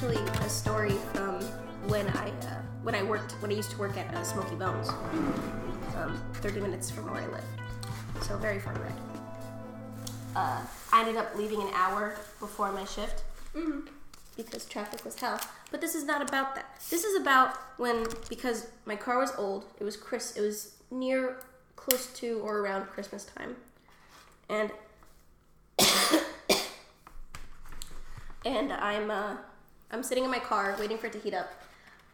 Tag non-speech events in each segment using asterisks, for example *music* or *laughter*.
So this is actually a story from when I uh, when I worked when I used to work at uh, Smokey Bones, um, 30 minutes from where I live. So very far ride. Uh, I ended up leaving an hour before my shift because traffic was hell. But this is not about that. This is about when because my car was old. It was Chris. It was near close to or around Christmas time, and *coughs* *coughs* and I'm uh, I'm sitting in my car waiting for it to heat up.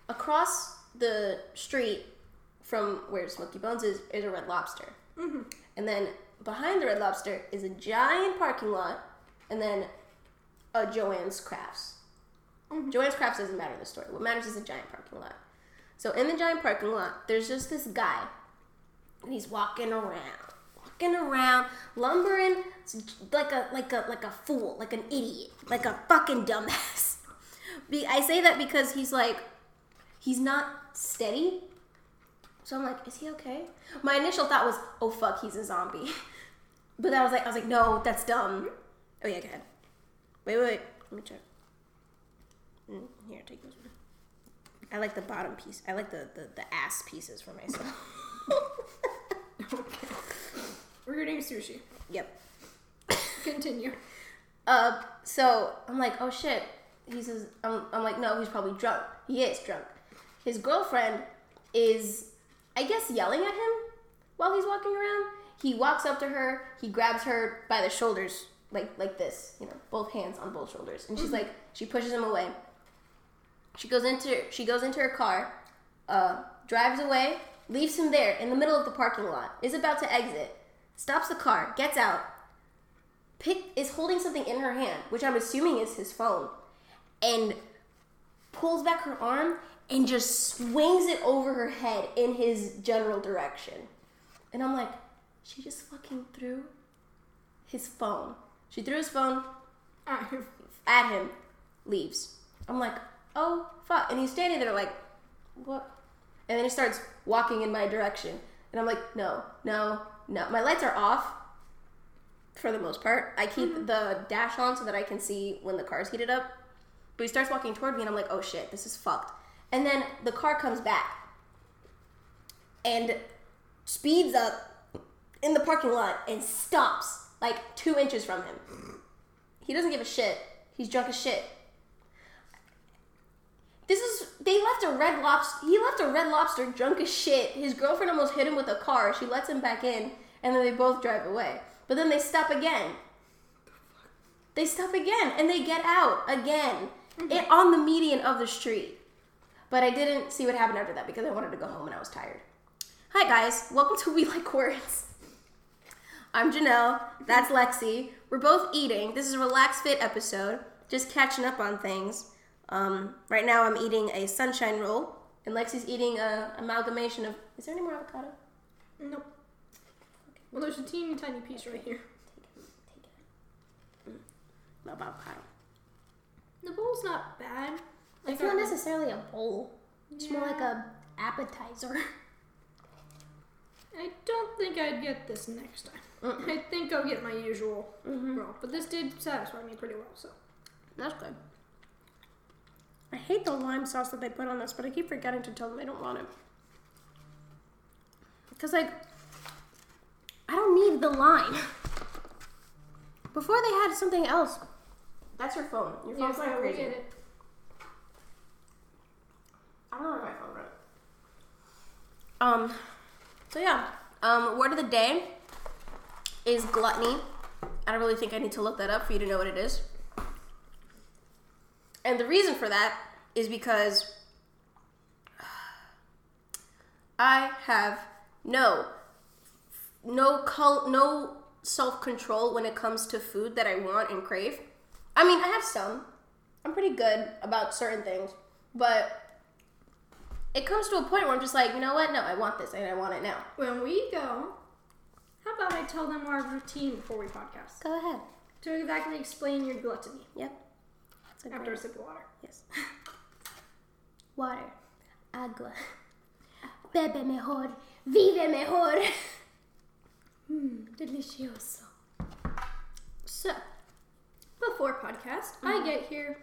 Across the street from where Smokey Bones is is a Red Lobster, mm-hmm. and then behind the Red Lobster is a giant parking lot, and then a Joanne's Crafts. Mm-hmm. Joanne's Crafts doesn't matter in the story. What matters is the giant parking lot. So in the giant parking lot, there's just this guy, and he's walking around, walking around, lumbering like a like a like a fool, like an idiot, like a fucking dumbass. Be- I say that because he's like, he's not steady. So I'm like, is he okay? My initial thought was, oh fuck, he's a zombie. *laughs* But I was like, I was like, no, that's dumb. Oh yeah, go ahead. Wait, wait, wait. Let me check. Mm, here, take this one. I like the bottom piece. I like the, the, the ass pieces for myself. *laughs* *laughs* We're eating sushi. yep. Continue. Uh, so I'm like, oh shit. He says, I'm, I'm like, no, he's probably drunk. He is drunk. His girlfriend is, I guess, yelling at him while he's walking around. He walks up to her. He grabs her by the shoulders, like like this, you know, both hands on both shoulders, and she's like, she pushes him away. She goes into she goes into her car, uh, drives away, leaves him there in the middle of the parking lot. Is about to exit, stops the car, gets out, pick is holding something in her hand, which I'm assuming is his phone, and pulls back her arm and just swings it over her head in his general direction. And I'm like, she just fucking threw his phone. She threw his phone Ah, at him, leaves. I'm like, oh fuck. And he's standing there like, what? And then he starts walking in my direction. And I'm like, no, no, no. My lights are off for the most part. I keep the dash on so that I can see when the car's heated up. But he starts walking toward me and I'm like, oh shit, this is fucked. And then the car comes back and speeds up in the parking lot and stops like two inches from him. He doesn't give a shit. He's drunk as shit. This is they left a red lobster. He left a red lobster drunk as shit. His girlfriend almost hit him with a car. She lets him back in, and then they both drive away. But then they stop again. They stop again, and they get out again it, on the median of the street. But I didn't see what happened after that because I wanted to go home and I was tired. Hi guys, welcome to *laughs* We Like Words. I'm Janelle. That's Lexi. We're both eating. This is a relaxed Fit episode. Just catching up on things. Um, right now, I'm eating a sunshine roll, and Lexi's eating a amalgamation of. Is there any more avocado? nope. Well, there's a teeny tiny piece right here. Take it. Take it. Mm, no avocado. The bowl's not bad. Like It's not necessarily a bowl. It's more like Yeah. a appetizer. I don't think I'd get this next time. Mm-mm. I think I'll get my usual Mhm. roll. But this did satisfy me pretty well, so. That's good. I hate the lime sauce that they put on this, but I keep forgetting to tell them I don't want it. Because, like, I don't need the lime. Before they had something else. That's your phone. Your phone's Yeah, we crazy. I don't know my phone right. Um, so yeah. Um, word of the day is gluttony. I don't really think I need to look that up for you to know what it is. And the reason for that is because *sighs* I have no no col- no self-control when it comes to food that I want and crave. I mean, I have some. I'm pretty good about certain things, but it comes to a point where I'm just like, you know what? No, I want this and I want it now. When we go, how about I tell them our routine before we podcast? Go ahead. To exactly explain your gluttony Yep. That's after a sip of water. Yes. *laughs* Water. Agua. Bebe mejor. Vive mejor. Mmm, *laughs* delicioso. So, before podcast, I mm-hmm. get here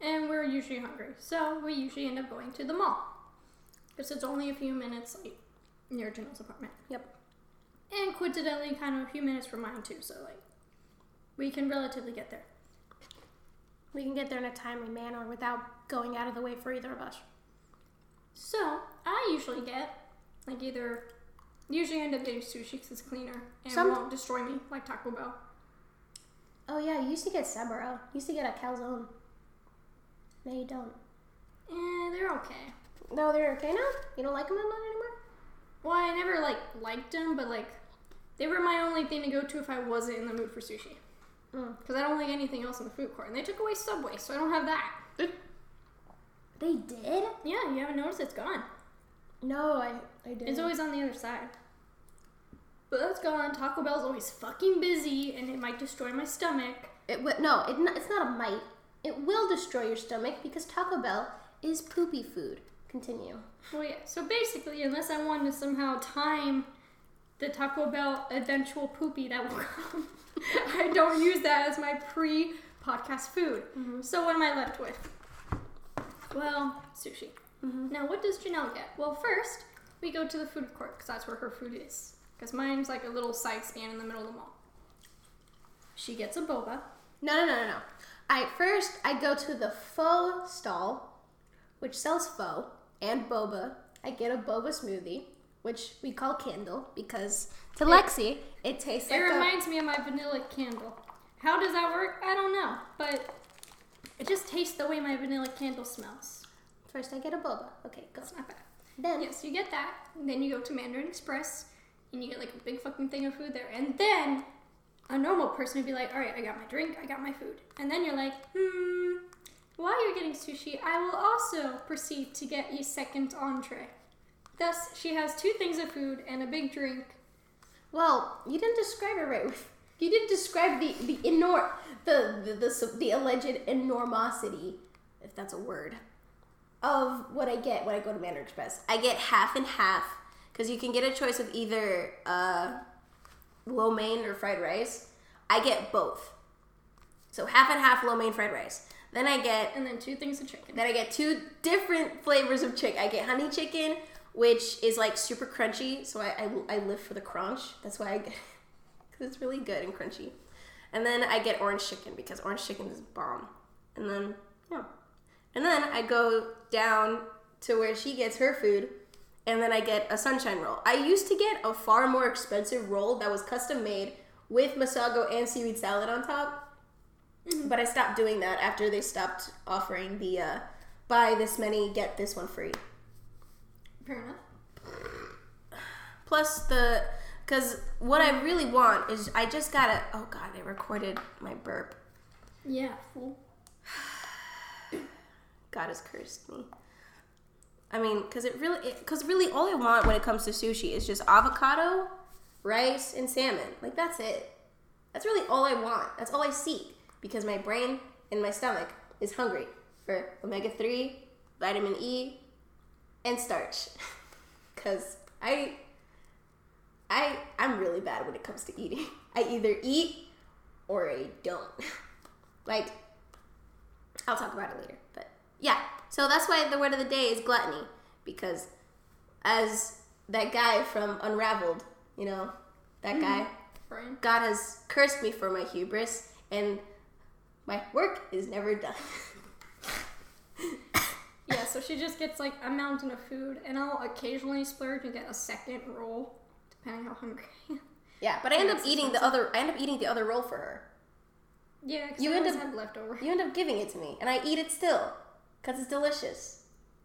and we're usually hungry. So we usually end up going to the mall. Because it's only a few minutes like near Janelle's apartment. Yep. And coincidentally kind of a few minutes from mine too, so like we can relatively get there. We can get there in a timely manner without going out of the way for either of us. So I usually get like either usually end up getting sushi because it's cleaner and Some- won't destroy me like Taco Bell. Oh yeah, you used to get Sbarro. You used to get a calzone. No, you don't. Eh, they're okay. No, they're okay now. You don't like them anymore. Well, I never like liked them, but like they were my only thing to go to if I wasn't in the mood for sushi. Mm. Because I don't like anything else in the food court, and they took away Subway, so I don't have that. They did? Yeah, you haven't noticed it's gone. No, I I didn't. It's always on the other side. But that's gone. Taco Bell's always fucking busy, and it might destroy my stomach. It w- no, it, n- it's not a might. It will destroy your stomach because Taco Bell is poopy food. Continue. Well, yeah. So basically, unless I want to somehow time the Taco Bell eventual poopy that will *laughs* come, I don't use that as my pre-podcast food. Mm-hmm. So what am I left with? Well, sushi. Mm-hmm. Now, what does Janelle get? Well, first we go to the food court because that's where her food is. Because mine's like a little side stand in the middle of the mall. She gets a boba. No, no, no, no, no. I first I go to the pho stall, which sells pho and boba. I get a boba smoothie, which we call candle because to Lexi it tastes It like a, reminds me of my vanilla candle. How does that work? I don't know, but it just tastes the way my vanilla candle smells. First I get a boba. Okay, go. It's not bad. Then Yes, you get that. Then you go to Mandarin Express and you get like a big fucking thing of food there. And then a normal person would be like, all right, I got my drink, I got my food. And then you're like, hmm, while you're getting sushi, I will also proceed to get a second entree. Thus, she has two things of food and a big drink. Well, you didn't describe it right. *laughs* You didn't describe the the enor the the the, the alleged enormosity, if that's a word, of what I get when I go to Mandarin Express. I get half and half because you can get a choice of either uh, lo mein or fried rice. I get both, so half and half lo mein fried rice. Then I get And then two things of chicken. then I get two different flavors of chicken. I get honey chicken, which is like super crunchy, so I, I, I live for the crunch. That's why I get, *laughs* because it's really good and crunchy. And then I get orange chicken because orange chicken is bomb. And then, yeah. And then I go down to where she gets her food, and then I get a sunshine roll. I used to get a far more expensive roll that was custom made with masago and seaweed salad on top. But I stopped doing that after they stopped offering the uh, buy this many, get this one free. Fair enough. Plus the, because what I really want is I just gotta. Oh god, they recorded my burp. Yeah, fool. *sighs* God has cursed me. I mean, because it really, because really, all I want when it comes to sushi is just avocado, rice, and salmon. Like that's it. That's really all I want. That's all I seek because my brain and my stomach is hungry for omega three, vitamin E, and starch. *laughs* Because I, I, I'm really bad when it comes to eating. *laughs* I either eat or I don't. *laughs* like, I'll talk about it later. But yeah, so that's why the word of the day is gluttony because as that guy from Unraveled, you know, that mm-hmm. guy, Brian. God has cursed me for my hubris and my work is never done. *laughs* Yeah, so she just gets like a mountain of food, and I'll occasionally splurge and get a second roll, depending how hungry I am. yeah, but I end up eating the other. I end up eating the other roll for her. Yeah, because You you end up- have leftover. You end up giving it to me, and I eat it still because it's delicious.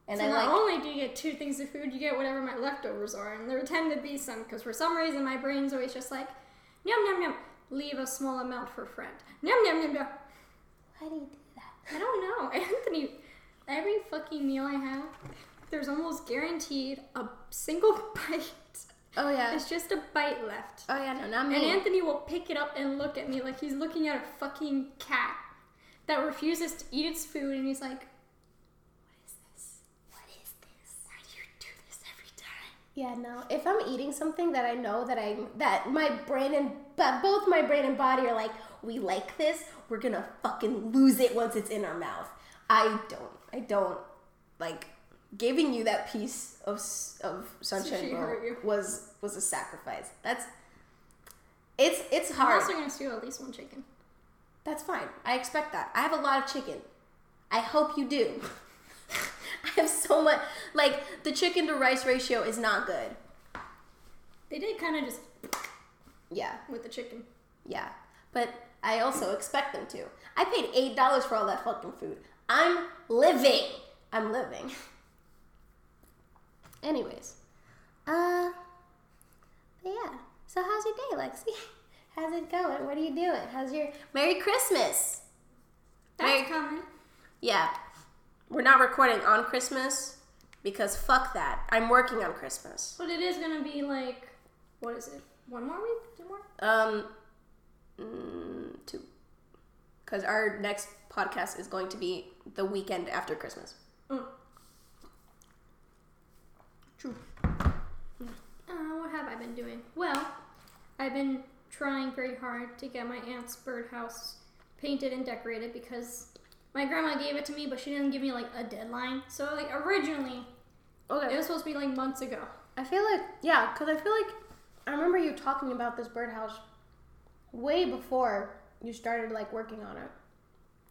And so I not like. only do you get two things of food, you get whatever my leftovers are, and there tend to be some because for some reason my brain's always just like, yum yum yum, leave a small amount for friend. Yum yum yum yum. Why do you do that? I don't know, *laughs* Anthony. Every fucking meal I have, there's almost guaranteed a single *laughs* bite. Oh yeah. It's just a bite left. Oh yeah. No, not me. And Anthony will pick it up and look at me like he's looking at a fucking cat that refuses to eat its food, and he's like, "What is this? What is this? Why do you do this every time?" Yeah, no. If I'm eating something that I know that I that my brain and but both my brain and body are like, we like this, we're gonna fucking lose it once it's in our mouth. I don't. I don't like giving you that piece of of sunshine roll was was a sacrifice. That's it's it's hard. I'm also gonna steal at least one chicken. That's fine. I expect that. I have a lot of chicken. I hope you do. *laughs* *laughs* I have so much. Like the chicken to rice ratio is not good. They did kind of just Yeah, with the chicken. yeah. But I also expect them to. I paid eight dollars for all that fucking food. I'm living. I'm living. Anyways, uh, but yeah. So how's your day, Lexi? *laughs* How's it going? What are you doing? How's your Merry Christmas? That's Merry- coming. Yeah. We're not recording on Christmas because fuck that. I'm working on Christmas. But it is gonna be like, what is it? One more week? Two more? Um, mm, two. Because our next podcast is going to be the weekend after Christmas. Mm. True. Uh, what have I been doing? Well, I've been trying very hard to get my aunt's birdhouse painted and decorated because my grandma gave it to me, but she didn't give me like a deadline. So like originally, okay, it was supposed to be like months ago. I feel like, yeah, because I feel like I remember you talking about this birdhouse way before you started like working on it.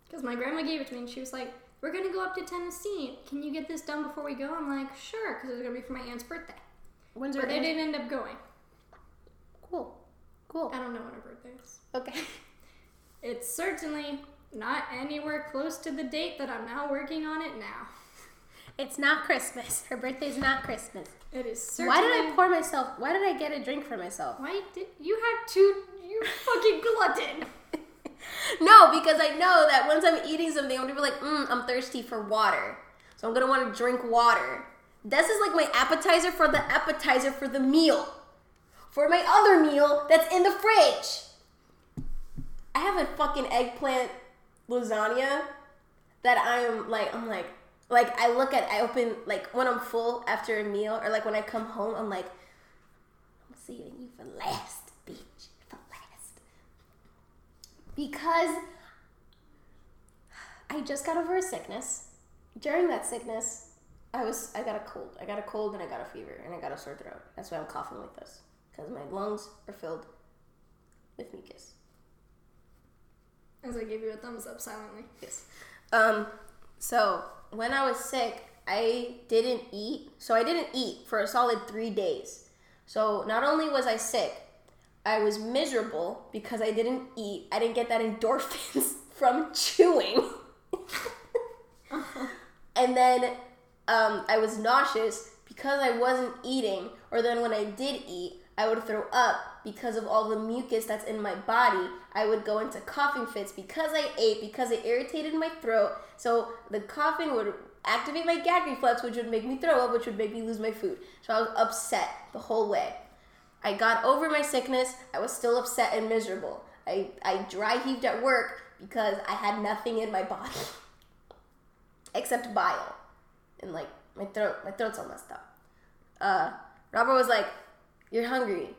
Because my grandma gave it to me and she was like, We're gonna go up to Tennessee. Can you get this done before we go? I'm like, Sure, because it was gonna be for my aunt's birthday. When's her? But they didn't end up going. Cool. Cool. I don't know when her birthday is. Okay. *laughs* It's certainly not anywhere close to the date that I'm now working on it now. It's not Christmas. Her birthday's not Christmas. It is certainly. Why did I pour myself? Why did I get a drink for myself? Why did you have two? You fucking glutton. *laughs* No, because I know that once I'm eating something, I'm gonna be like, mm, I'm thirsty for water. So I'm gonna want to drink water. This is like my appetizer for the appetizer for the meal. For my other meal that's in the fridge. I have a fucking eggplant lasagna that I'm like, I'm like, like I look at, I open, like when I'm full after a meal, or like when I come home, I'm like, I'm saving you for last, bitch, for last because I just got over a sickness. During that sickness, I was I got a cold. I got a cold and I got a fever and I got a sore throat. That's why I'm coughing like this because my lungs are filled with mucus. As I gave you a thumbs up silently. Yes. Um. So when I was sick, I didn't eat. So I didn't eat for a solid three days. So not only was I sick, I was miserable because I didn't eat. I didn't get that endorphins *laughs* from chewing. *laughs* and then um, I was nauseous because I wasn't eating, or then when I did eat, I would throw up because of all the mucus that's in my body. I would go into coughing fits because I ate, because it irritated my throat. So the coughing would activate my gag reflex, which would make me throw up, which would make me lose my food. So I was upset the whole way. I got over my sickness. I was still upset and miserable. I, I dry heaved at work because I had nothing in my body *laughs* except bile and like my throat. My throat's all messed up. Uh, Robert was like, "You're hungry.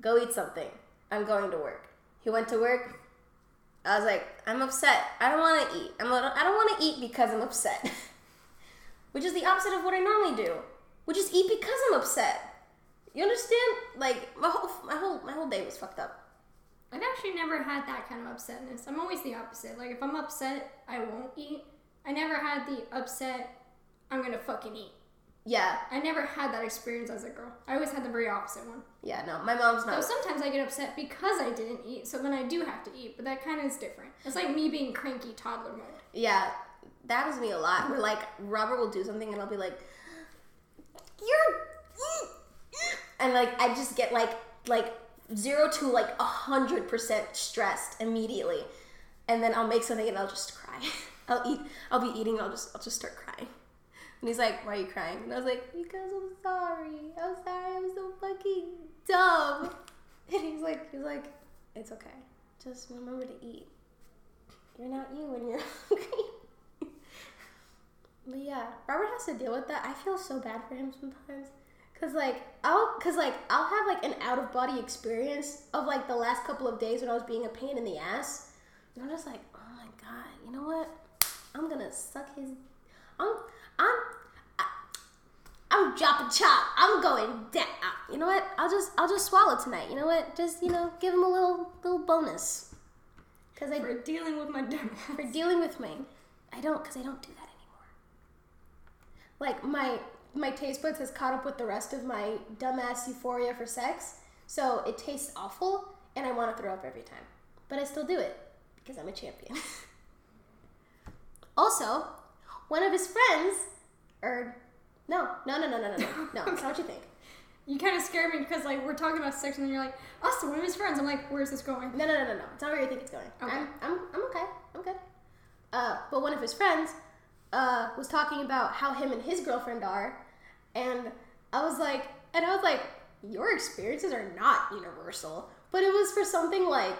Go eat something. I'm going to work." He went to work. I was like, "I'm upset. I don't want to eat. I'm. a- I don't want to eat because I'm upset." *laughs* Which is the opposite of what I normally do. Which is eat because I'm upset. You understand? Like my whole my whole my whole day was fucked up. I've actually never had that kind of upsetness. I'm always the opposite. Like if I'm upset, I won't eat. I never had the upset. I'm gonna fucking eat. Yeah, I never had that experience as a girl. I always had the very opposite one. yeah. No, my mom's So not. sometimes I get upset because I didn't eat, so then I do have to eat, but that kind of is different. It's like me being cranky toddler mode. Yeah, that is me a lot. Where like Robert will do something and I'll be like, "You're," and like I just get like like zero to like a hundred percent stressed immediately, and then I'll make something and I'll just cry. *laughs* I'll eat. I'll be eating. And I'll just I'll just start crying. And he's like, "Why are you crying?" And I was like, "Because I'm sorry. I'm sorry. I'm so fucking dumb." *laughs* And he's like, he's like, "It's okay. Just remember to eat." You're not you when you're *laughs* hungry. but yeah, Robert has to deal with that. I feel so bad for him sometimes. Cause like I'll, cause like I'll have like an out of body experience of like the last couple of days when I was being a pain in the ass, and I'm just like, oh my god, you know what? I'm gonna suck his. I'm I'm I, I'm dropping chop. I'm going down. You know what? I'll just I'll just swallow tonight. You know what? Just you know, give him a little little bonus. Cause I For dealing with my dumb for dealing with me. I don't because I don't do that anymore. Like my my taste buds has caught up with the rest of my dumbass euphoria for sex, so it tastes awful and I want to throw up every time. But I still do it because I'm a champion. *laughs* also, one of his friends, or no, no, no, no, no, no, no, *laughs* no. It's not what you think. You kind of scare me because like we're talking about sex and then you're like, us, one of his friends. I'm like, where's this going? No, no, no, no, no. It's not where you think it's going. Okay. I'm, I'm, I'm okay. I'm good. Uh, but one of his friends uh, was talking about how him and his girlfriend are, and I was like, and I was like, your experiences are not universal, but it was for something like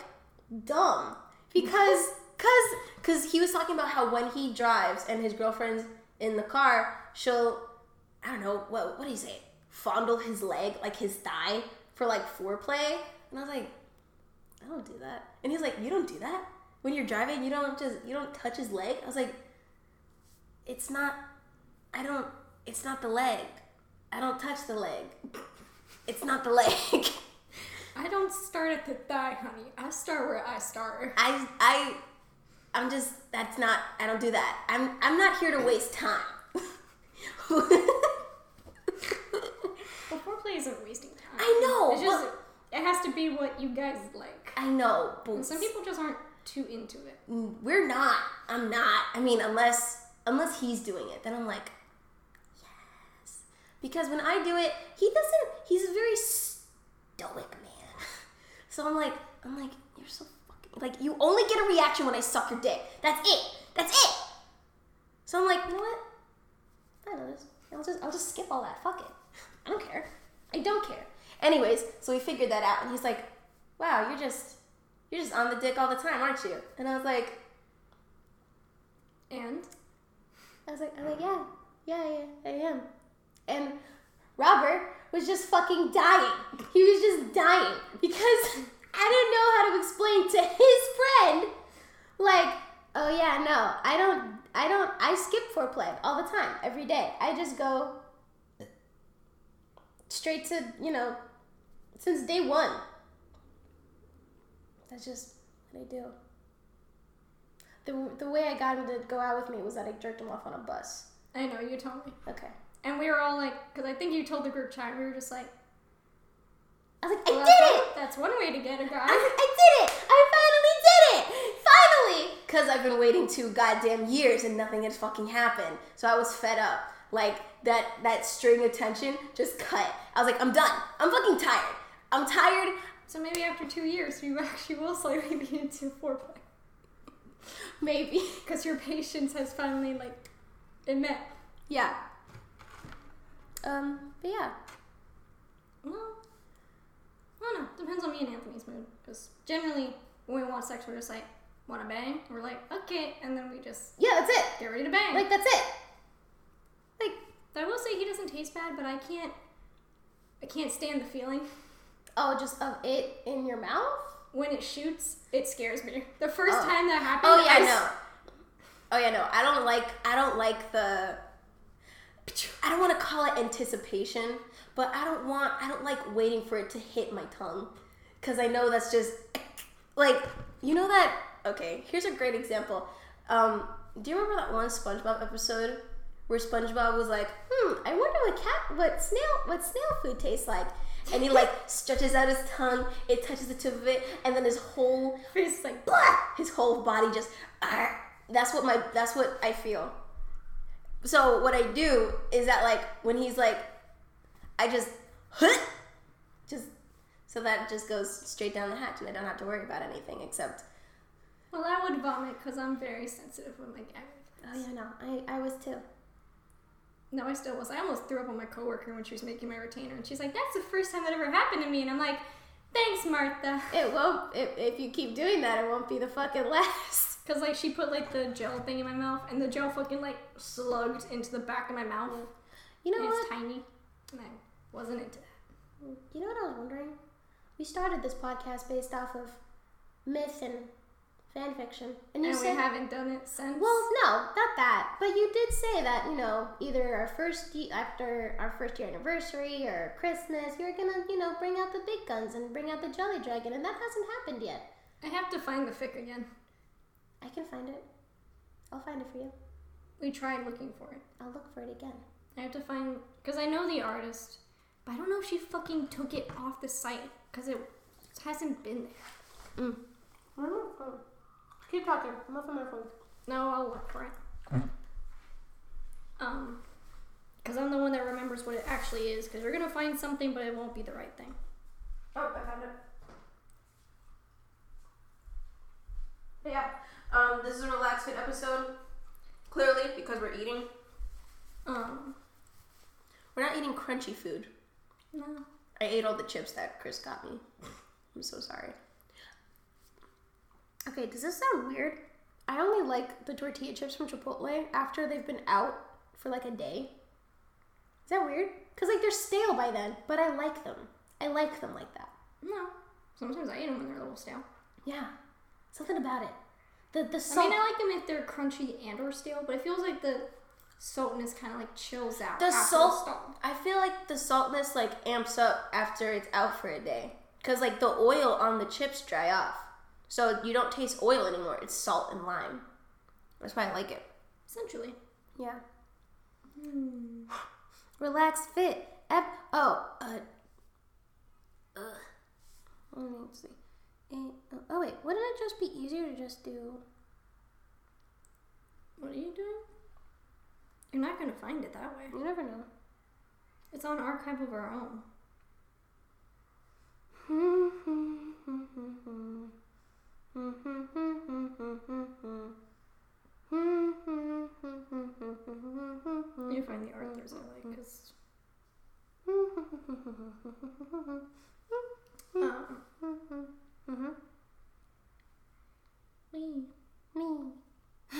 dumb because, cause, cause he was talking about how when he drives and his girlfriend's in the car, she'll, I don't know, what, what do you say? Fondle his leg, like his thigh, for like foreplay, and I was like. I don't do that. And he's like, You don't do that? When you're driving, you don't just you don't touch his leg? I was like, It's not I don't it's not the leg. I don't touch the leg. It's not the *laughs* leg. I don't start at the thigh, honey. I start where I start. I I I'm just that's not I don't do that. I'm I'm not here to waste time. But foreplay isn't wasting time. I know, It's just it has to be what you guys like. I know, but And some people just aren't too into it. Mm, we're not. I'm not. I mean, unless unless he's doing it, then I'm like, yes. Because when I do it, he doesn't. He's a very stoic man. *laughs* So I'm like, I'm like, you're so like you only get a reaction when I suck your dick. That's it. That's it. So I'm like, you know what? I know this. I'll just I'll just skip all that. Fuck it. I don't care. I don't care. Anyways, so we figured that out, and he's like, wow, you're just you're just on the dick all the time, aren't you? And I was like. And I was like, "I'm like, yeah, yeah, yeah, I am. And Robert was just fucking dying. He was just dying because *laughs* I don't know how to explain to his friend, like, oh yeah, no, I don't, I don't, I skip foreplay all the time, every day. I just go straight to, you know, since day one. That's just what I do. The, the way I got him to go out with me was that I jerked him off on a bus. I know you told me. Okay. And we were all like, because I think you told the group chat, we were just like, I was like, I did it! That's one way to get a guy. like, I did it! I finally did it! Finally! Because I've been waiting two goddamn years and nothing has fucking happened. So I was fed up. Like, that, that string of tension just cut. I was like, I'm done. I'm fucking tired. I'm tired. So maybe after two years, you actually will slightly *laughs* be into foreplay. Maybe. *laughs* Because your patience has finally, like, it met. Yeah. Um, but yeah. Well, I don't know. Depends on me and Anthony's mood. Because generally, when we want sex, we're just like, want to bang? We're like, okay. And then we just Yeah, that's it. get ready to bang. Like, that's it. Like, I will say he doesn't taste bad, but I can't, I can't stand the feeling. oh, just of it in your mouth? When it shoots, it scares me. The first Oh. time that happened, Oh yeah, I no. s- Oh yeah, no. I don't like. I don't like the. I don't want to call it anticipation, but I don't want. I don't like waiting for it to hit my tongue, because I know that's just like you know that. Okay, here's a great example. Um, do you remember that one SpongeBob episode where SpongeBob was like, "Hmm, I wonder what cat, what snail, what snail food tastes like," and he like *laughs* stretches out his tongue, it touches the tip of it, and then his whole face is like, blah, his whole body just that's what my that's what I feel. So what I do is that like when he's like I just just so that just goes straight down the hatch and I don't have to worry about anything except well, I would vomit because I'm very sensitive with my gag oh yeah no I, I was too. No, I still was. I almost threw up on my coworker when she was making my retainer, and she's like, "That's the first time that ever happened to me," and I'm like, "Thanks, Martha." *laughs* It won't if, if you keep doing that it won't be the fucking last. *laughs* Cause like she put like the gel thing in my mouth, and the gel fucking like slugged into the back of my mouth. You know and what? it's tiny, and I wasn't into that. You know what I was wondering? We started this podcast based off of myth and fan fiction, and you And we haven't done it since. Well, no, not that. But you did say that you know either our first ye- after our first year anniversary or Christmas, you're gonna you know bring out the big guns and bring out the Jelly Dragon, and that hasn't happened yet. I have to find the fic again. I can find it. I'll find it for you. We tried looking for it. I'll look for it again. I have to find because I know the artist, but I don't know if she fucking took it off the site because it hasn't been there. Mm. Keep talking. I'm off on my phone. No, I'll look for it. Um, because I'm the one that remembers what it actually is. Because we're gonna find something, but it won't be the right thing. Oh, I found it. Yeah, um, this is a relaxed fit episode. Clearly, because we're eating. Um, We're not eating crunchy food. No. I ate all the chips that Chris got me. I'm so sorry. Okay, does this sound weird? I only like the tortilla chips from Chipotle after they've been out for like a day. Is that weird? Because like they're stale by then, but I like them. I like them like that. No. Sometimes I eat them when they're a little stale. Yeah, something about it. The the salt. I mean, I like them if they're crunchy and or stale, but it feels like the saltness kind of like chills out. The salt- thawed. I feel like the saltness like amps up after it's out for a day. Cause like the oil on the chips dry off, so you don't taste oil anymore. It's salt and lime. That's why I like it. essentially. Yeah. Hmm. *gasps* Relax fit. Ep- oh, uh, ugh. Let me see. Eh, oh wait, wouldn't it just be easier to just do? What are you doing? You're not gonna find it that way. You never know. It's on archive of our own. You find the authors I like, cause um, *laughs* me. Me. *laughs*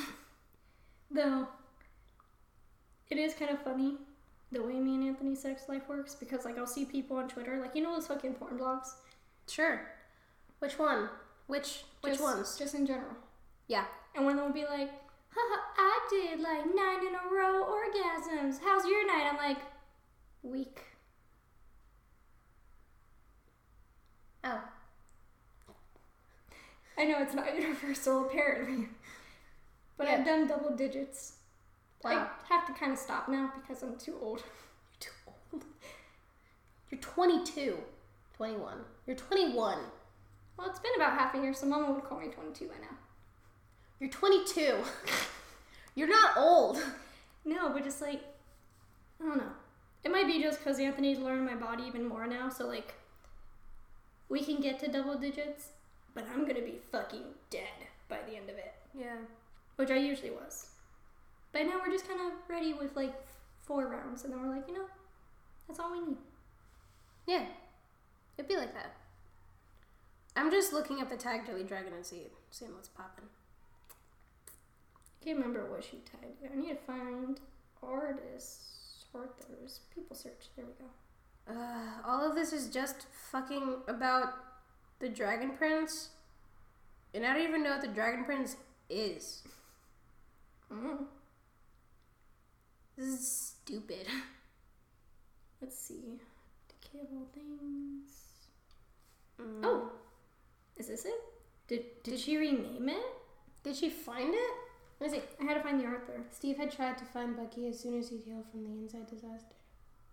Though it is kind of funny the way me and Anthony's sex life works because like I'll see people on Twitter like you know those fucking porn blogs. Sure. Which one? Which which Just- ones? Just in general. Yeah. And one of them will be like, Haha, I did like nine in a row orgasms. How's your night? I'm like, weak. Oh. I know it's not *laughs* universal apparently. But Yeah. I've done double digits. Wow. I have to kind of stop now because I'm too old. You're *laughs* too old. You're 22. 21. You're 21. Well, it's been about half a year, so Mama would call me 22 by now. You're 22. *laughs* You're not old. No, but just like, I don't know. It might be just because Anthony's learned my body even more now, so like, we can get to double digits, but I'm gonna be fucking dead by the end of it, Yeah. which I usually was. But now we're just kind of ready with like four rounds, and then we're like, you know, that's all we need. Yeah. It'd be like that. I'm just looking up the tag Jelly Dragon and see, seeing what's popping. I can't remember what she tagged. I need to find artists, authors, people search. There we go. Uh, all of this is just fucking about the Dragon Prince. And I don't even know what the Dragon Prince is. *laughs* Mm. This is stupid. *laughs* Let's see. Decay of all things. Mm. Oh, is this it? Did did she rename it? Did she find it? Let me see. I had to find the author. Steve had tried to find Bucky as soon as he healed from the inside disaster.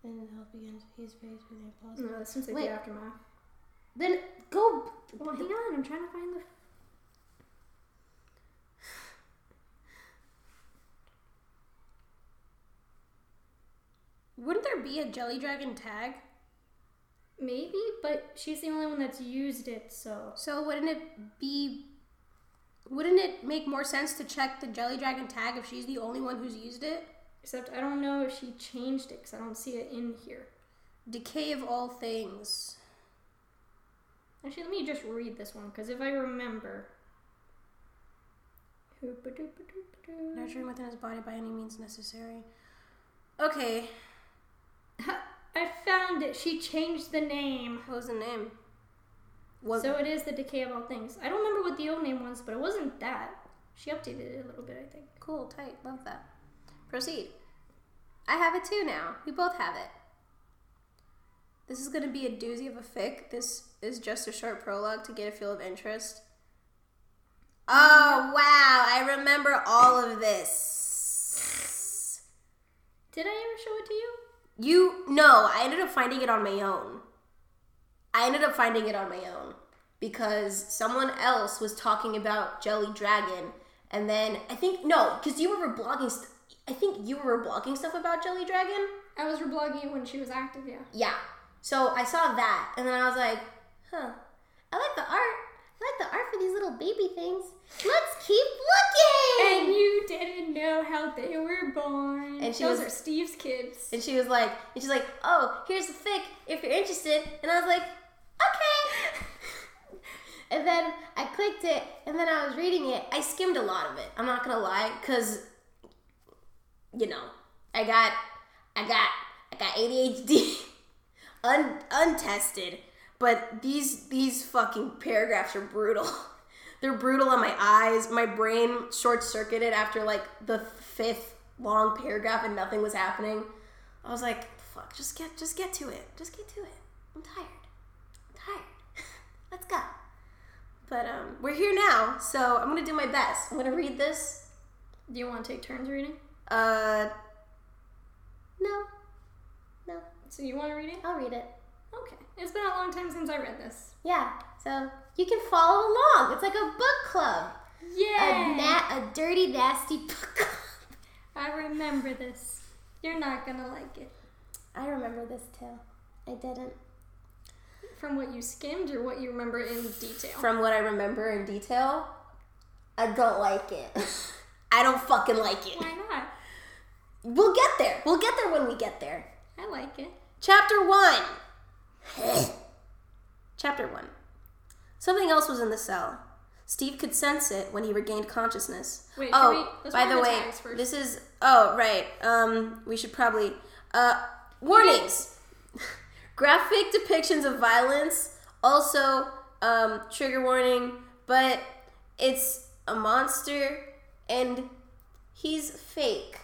And the help begins. He is faced with the impossible. No, that seems like Wait. the aftermath. Then go. Well, hang on. I'm trying to find the. Wouldn't there be a Jelly Dragon tag? Maybe, but she's the only one that's used it, so. So wouldn't it be? Wouldn't it make more sense to check the Jelly Dragon tag if she's the only one who's used it? Except I don't know if she changed it because I don't see it in here. Decay of all things. Actually, let me just read this one because if I remember. Nurturing within his body by any means necessary. Okay, I found it. She changed the name. what was the name? What? So it is the decay of all things. I don't remember what the old name was, but it wasn't that. She updated it a little bit, I think. cool, tight, love that. Proceed. I have it too now. We both have it. This is gonna be a doozy of a fic. This is just a short prologue to get a feel of interest. Oh wow! I remember all of this. Did I ever show it to you? You no, I ended up finding it on my own. I ended up finding it on my own because someone else was talking about Jelly Dragon, and then I think no, because you were blogging. St- I think you were blogging stuff about Jelly Dragon. I was reblogging it when she was active, yeah. Yeah. So I saw that, and then I was like, huh. I like the art. I like the art for these little baby things. Let's keep looking. And you didn't know how they were born. And she Those was- are Steve's kids. And she was like, and she's like, oh, here's the fic if you're interested. And I was like, okay. *laughs* and then I clicked it, and then I was reading it. I skimmed a lot of it. I'm not gonna lie, cause you know, I got, I got, I got ADHD, *laughs* un, untested. But these these fucking paragraphs are brutal. *laughs* They're brutal on my eyes. My brain short circuited after like the fifth long paragraph and nothing was happening. I was like, fuck, just get just get to it. Just get to it. I'm tired. I'm tired. *laughs* Let's go. But um we're here now, so I'm gonna do my best. I'm gonna read this. Do you want to take turns reading? Uh No. No. So you want to read it? I'll read it. Okay. It's been a long time since I read this. Yeah. So you can follow along. It's like a book club. A Yeah. na- a dirty, nasty *laughs* book club. I remember this. You're not gonna like it. I remember this too. I didn't. From what you skimmed or what you remember in detail? From what I remember in detail, I don't like it. *laughs* I don't fucking like it. Why not? We'll get there. We'll get there when we get there. I like it. Chapter 1. *laughs* Chapter 1. Something else was in the cell. Steve could sense it when he regained consciousness. Wait, oh, we- by the way, this is oh right. Um, we should probably uh warnings. *laughs* Graphic depictions of violence. Also, um, trigger warning. But it's a monster, and he's fake.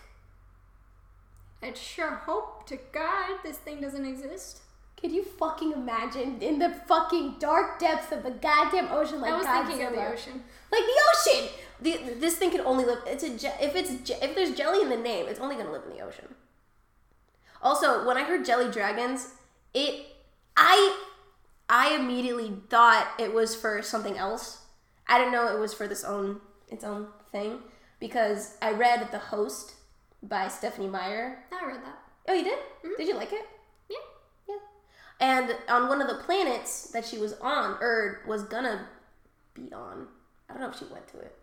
I'd sure hope to God this thing doesn't exist. Could you fucking imagine in the fucking dark depths of the goddamn ocean like I was Godzilla? thinking of the ocean. Like the ocean. The, this thing can only live. It's a je- if it's je- if there's jelly in the name, it's only gonna live in the ocean. Also, when I heard jelly dragons, it I I immediately thought it was for something else. I didn't know it was for this own its own thing because I read The Host by Stephenie Meyer. I read that. Oh, you did? Mm-hmm. Did you like it? And on one of the planets that she was on, or was gonna be on, I don't know if she went to it.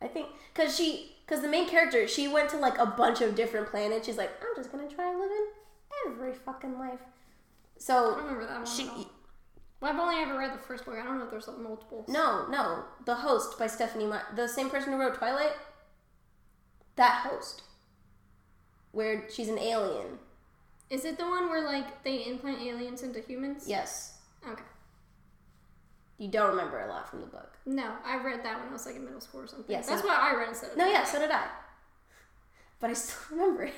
I think because she, because the main character, she went to like a bunch of different planets. She's like, I'm just gonna try living every fucking life. I So don't remember that one. she. Well, I've only ever read the first book. I don't know if there's like, multiples. no, no, the host by Stephenie, Me- the same person who wrote Twilight. That host, where she's an alien. Is it the one where like they implant aliens into humans? Yes, Okay. you don't remember a lot from the book. No, I read that when I was like in middle school or something. Yeah, so- That's what I read instead of No, yeah, so did I. But I still *laughs* remember it.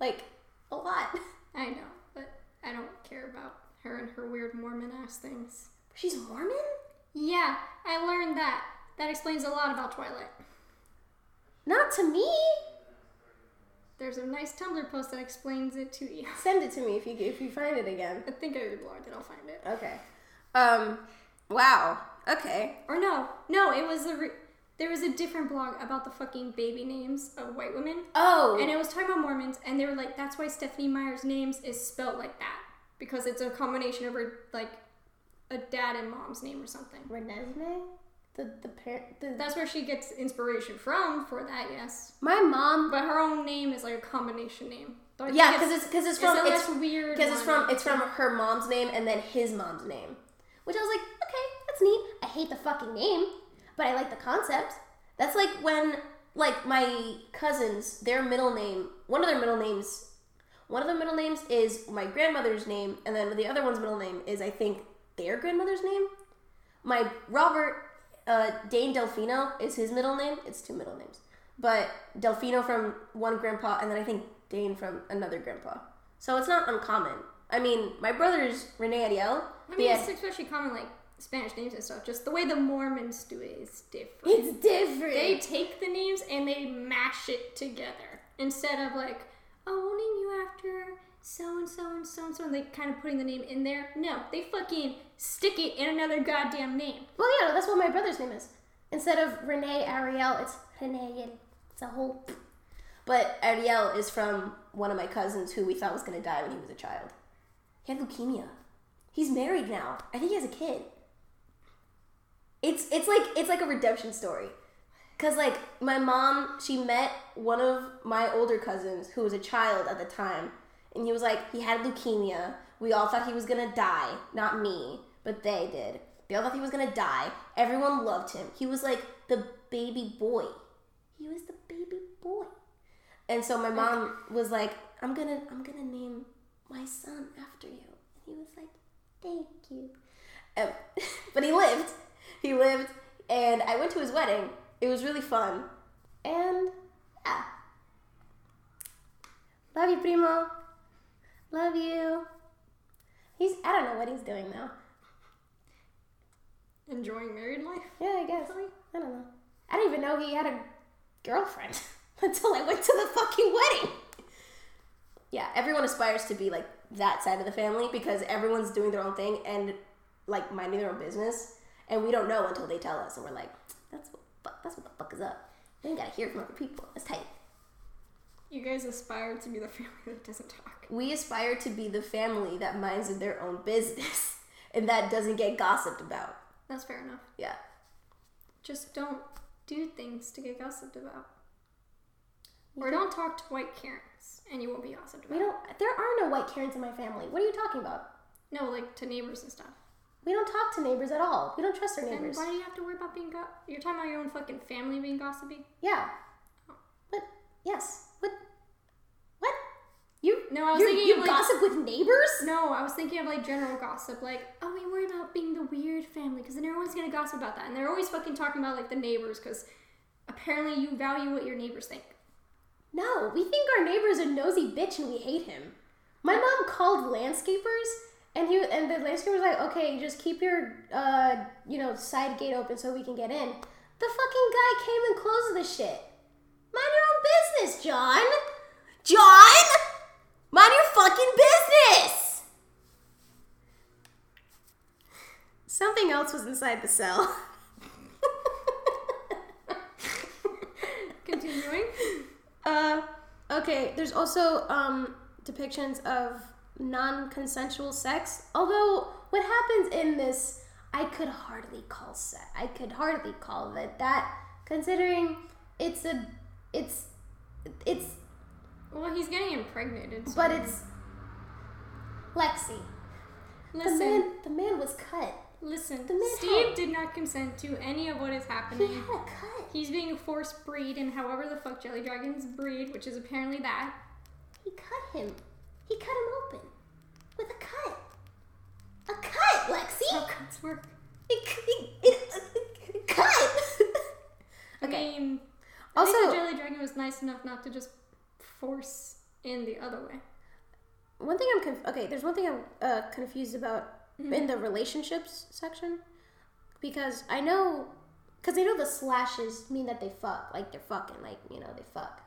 Like, a lot. I know, but I don't care about her and her weird Mormon ass things. She's Mormon? Yeah, I learned that. That explains a lot about Twilight. Not to me. There's a nice Tumblr post that explains it to you. Send it to me if you if you find it again. I think I reblogged it. I'll find it. Okay. Um. Wow. Okay. Or no, no, it was a. Re- there was a different blog about the fucking baby names of white women, Oh. and it was talking about Mormons, and they were like, "That's why Stephenie Meyer's names is spelled like that because it's a combination of her like a dad and mom's name or something." Renesmee? The the parent. The, That's where she gets inspiration from for that, yes. my mom. But her own name is like a combination name. Yeah, because it's because it's it's from it's weird because it's from it's from her mom's name and then his mom's name, which I was like, okay, that's neat. I hate the fucking name, but I like the concept. That's like when like my cousins, their middle name, one of their middle names, one of their middle names is my grandmother's name, and then the other one's middle name is I think their grandmother's name. my Robert uh, Dane Delfino is his middle name. It's two middle names, but Delfino from one grandpa, and then I think Dane from another grandpa. So it's not uncommon. I mean, my brother's Rene Ariel. I mean, it's especially common like Spanish names and stuff. Just the way the Mormons do it is different. It's different. They take the names and they mash it together instead of like, oh, we'll name you after so and so and so and so, and they kind of putting the name in there. No, they fucking stick it in another goddamn name. Well, yeah, that's what my brother's name is. Instead of Renee Ariel, it's Renee. It's a whole. But Ariel is from one of my cousins who we thought was going to die when he was a child. He had leukemia. He's married now. I think he has a kid. It's it's like it's like a redemption story. Cause like my mom, she met one of my older cousins who was a child at the time, and he was like he had leukemia. We all thought he was gonna die, not me, but they did. They all thought he was gonna die. Everyone loved him. He was like the baby boy. He was the baby boy. And so my mom was like, "I'm gonna, I'm gonna name my son after you." And he was like, "Thank you." Um, *laughs* but he lived. He lived, and I went to his wedding. It was really fun, and yeah. Love you, primo. Love you. He's. I don't know what he's doing now. Enjoying married life. Yeah, I guess. I don't know. I didn't even know he had a girlfriend *laughs* until I went to the fucking wedding. Yeah, everyone aspires to be like that side of the family because everyone's doing their own thing and like minding their own business, and we don't know until they tell us, and we're like, "That's what that's what the fuck is up." We ain't gotta hear from other people. That's tight. You guys aspire to be the family that doesn't talk. We aspire to be the family that minds their own business *laughs* and that doesn't get gossiped about. That's fair enough. Yeah. Just don't do things to get gossiped about. Or don't talk to white Karens, and you won't be gossiped We don't. There are no white Karens in my family. What are you talking about? No, like to neighbors and stuff. We don't talk to neighbors at all. We don't trust our And neighbors. why do you have to worry about being go- You're talking about your own fucking family being gossipy? Yeah. Oh. But Yes. You? No, I was you, thinking you of, like- gossip with neighbors? No, I was thinking of like general gossip, like, oh, we worry about being the weird family because then everyone's gonna gossip about that, and they're always fucking talking about like the neighbors because apparently you value what your neighbors think. No, we think our neighbor's a nosy bitch and we hate him. My mom called landscapers and he and the landscaper was like, okay, just keep your uh you know side gate open so we can get in. The fucking guy came and closed the shit. Mind your own business, John. John, mind your fucking business. Something else was inside the cell. *laughs* Continuing. Uh, okay. There's also um, depictions of non-consensual sex. Although what happens in this, I could hardly call sex. I could hardly call it that, considering it's a, it's, it's, Well, he's getting impregnated. So. but it's Lexi. The listen, man, the man was cut. listen. the man Steve had- did not consent to any of what is happening. He had a cut. He's being forced breed, and however the fuck jelly dragons breed, which is apparently that. He cut him. He cut him open with a cut. A cut, Lexi. How cuts work. It, it, it, cut. *laughs* I okay. mean, I Also, think the jelly dragon was nice enough not to just force in the other way. one thing I'm conf- okay. There's one thing I'm uh, confused about in the relationships section because I know because I know the slashes mean that they fuck, like they're fucking, like you know they fuck.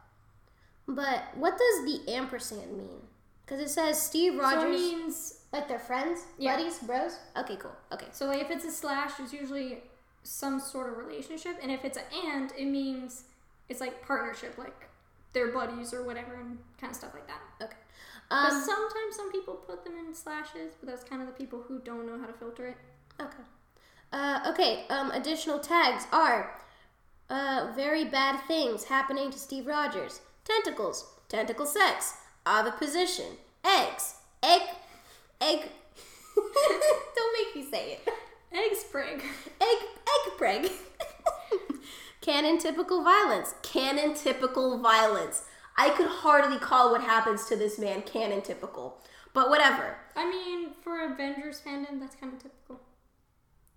But what does the ampersand mean? Because it says Steve So it Rogers, means like they're friends, Yeah. buddies, bros. Okay, cool. Okay, so like if it's a slash, it's usually some sort of relationship, and if it's an and, it means it's like partnership, like they're buddies or whatever, and kind of stuff like that. okay. But Um, sometimes some people put them in slashes, but that's kind of the people who don't know how to filter it. Okay. Uh, okay. Um, additional tags are uh, very bad things happening to Steve Rogers. Tentacles, tentacle sex, oviposition, eggs, egg, egg. *laughs* Don't make me say it. Egg sprig. Egg, egg preg. *laughs* Canon typical violence. Canon typical violence. I could hardly call what happens to this man canon typical, but whatever. I mean, for Avengers fandom, that's kind of typical.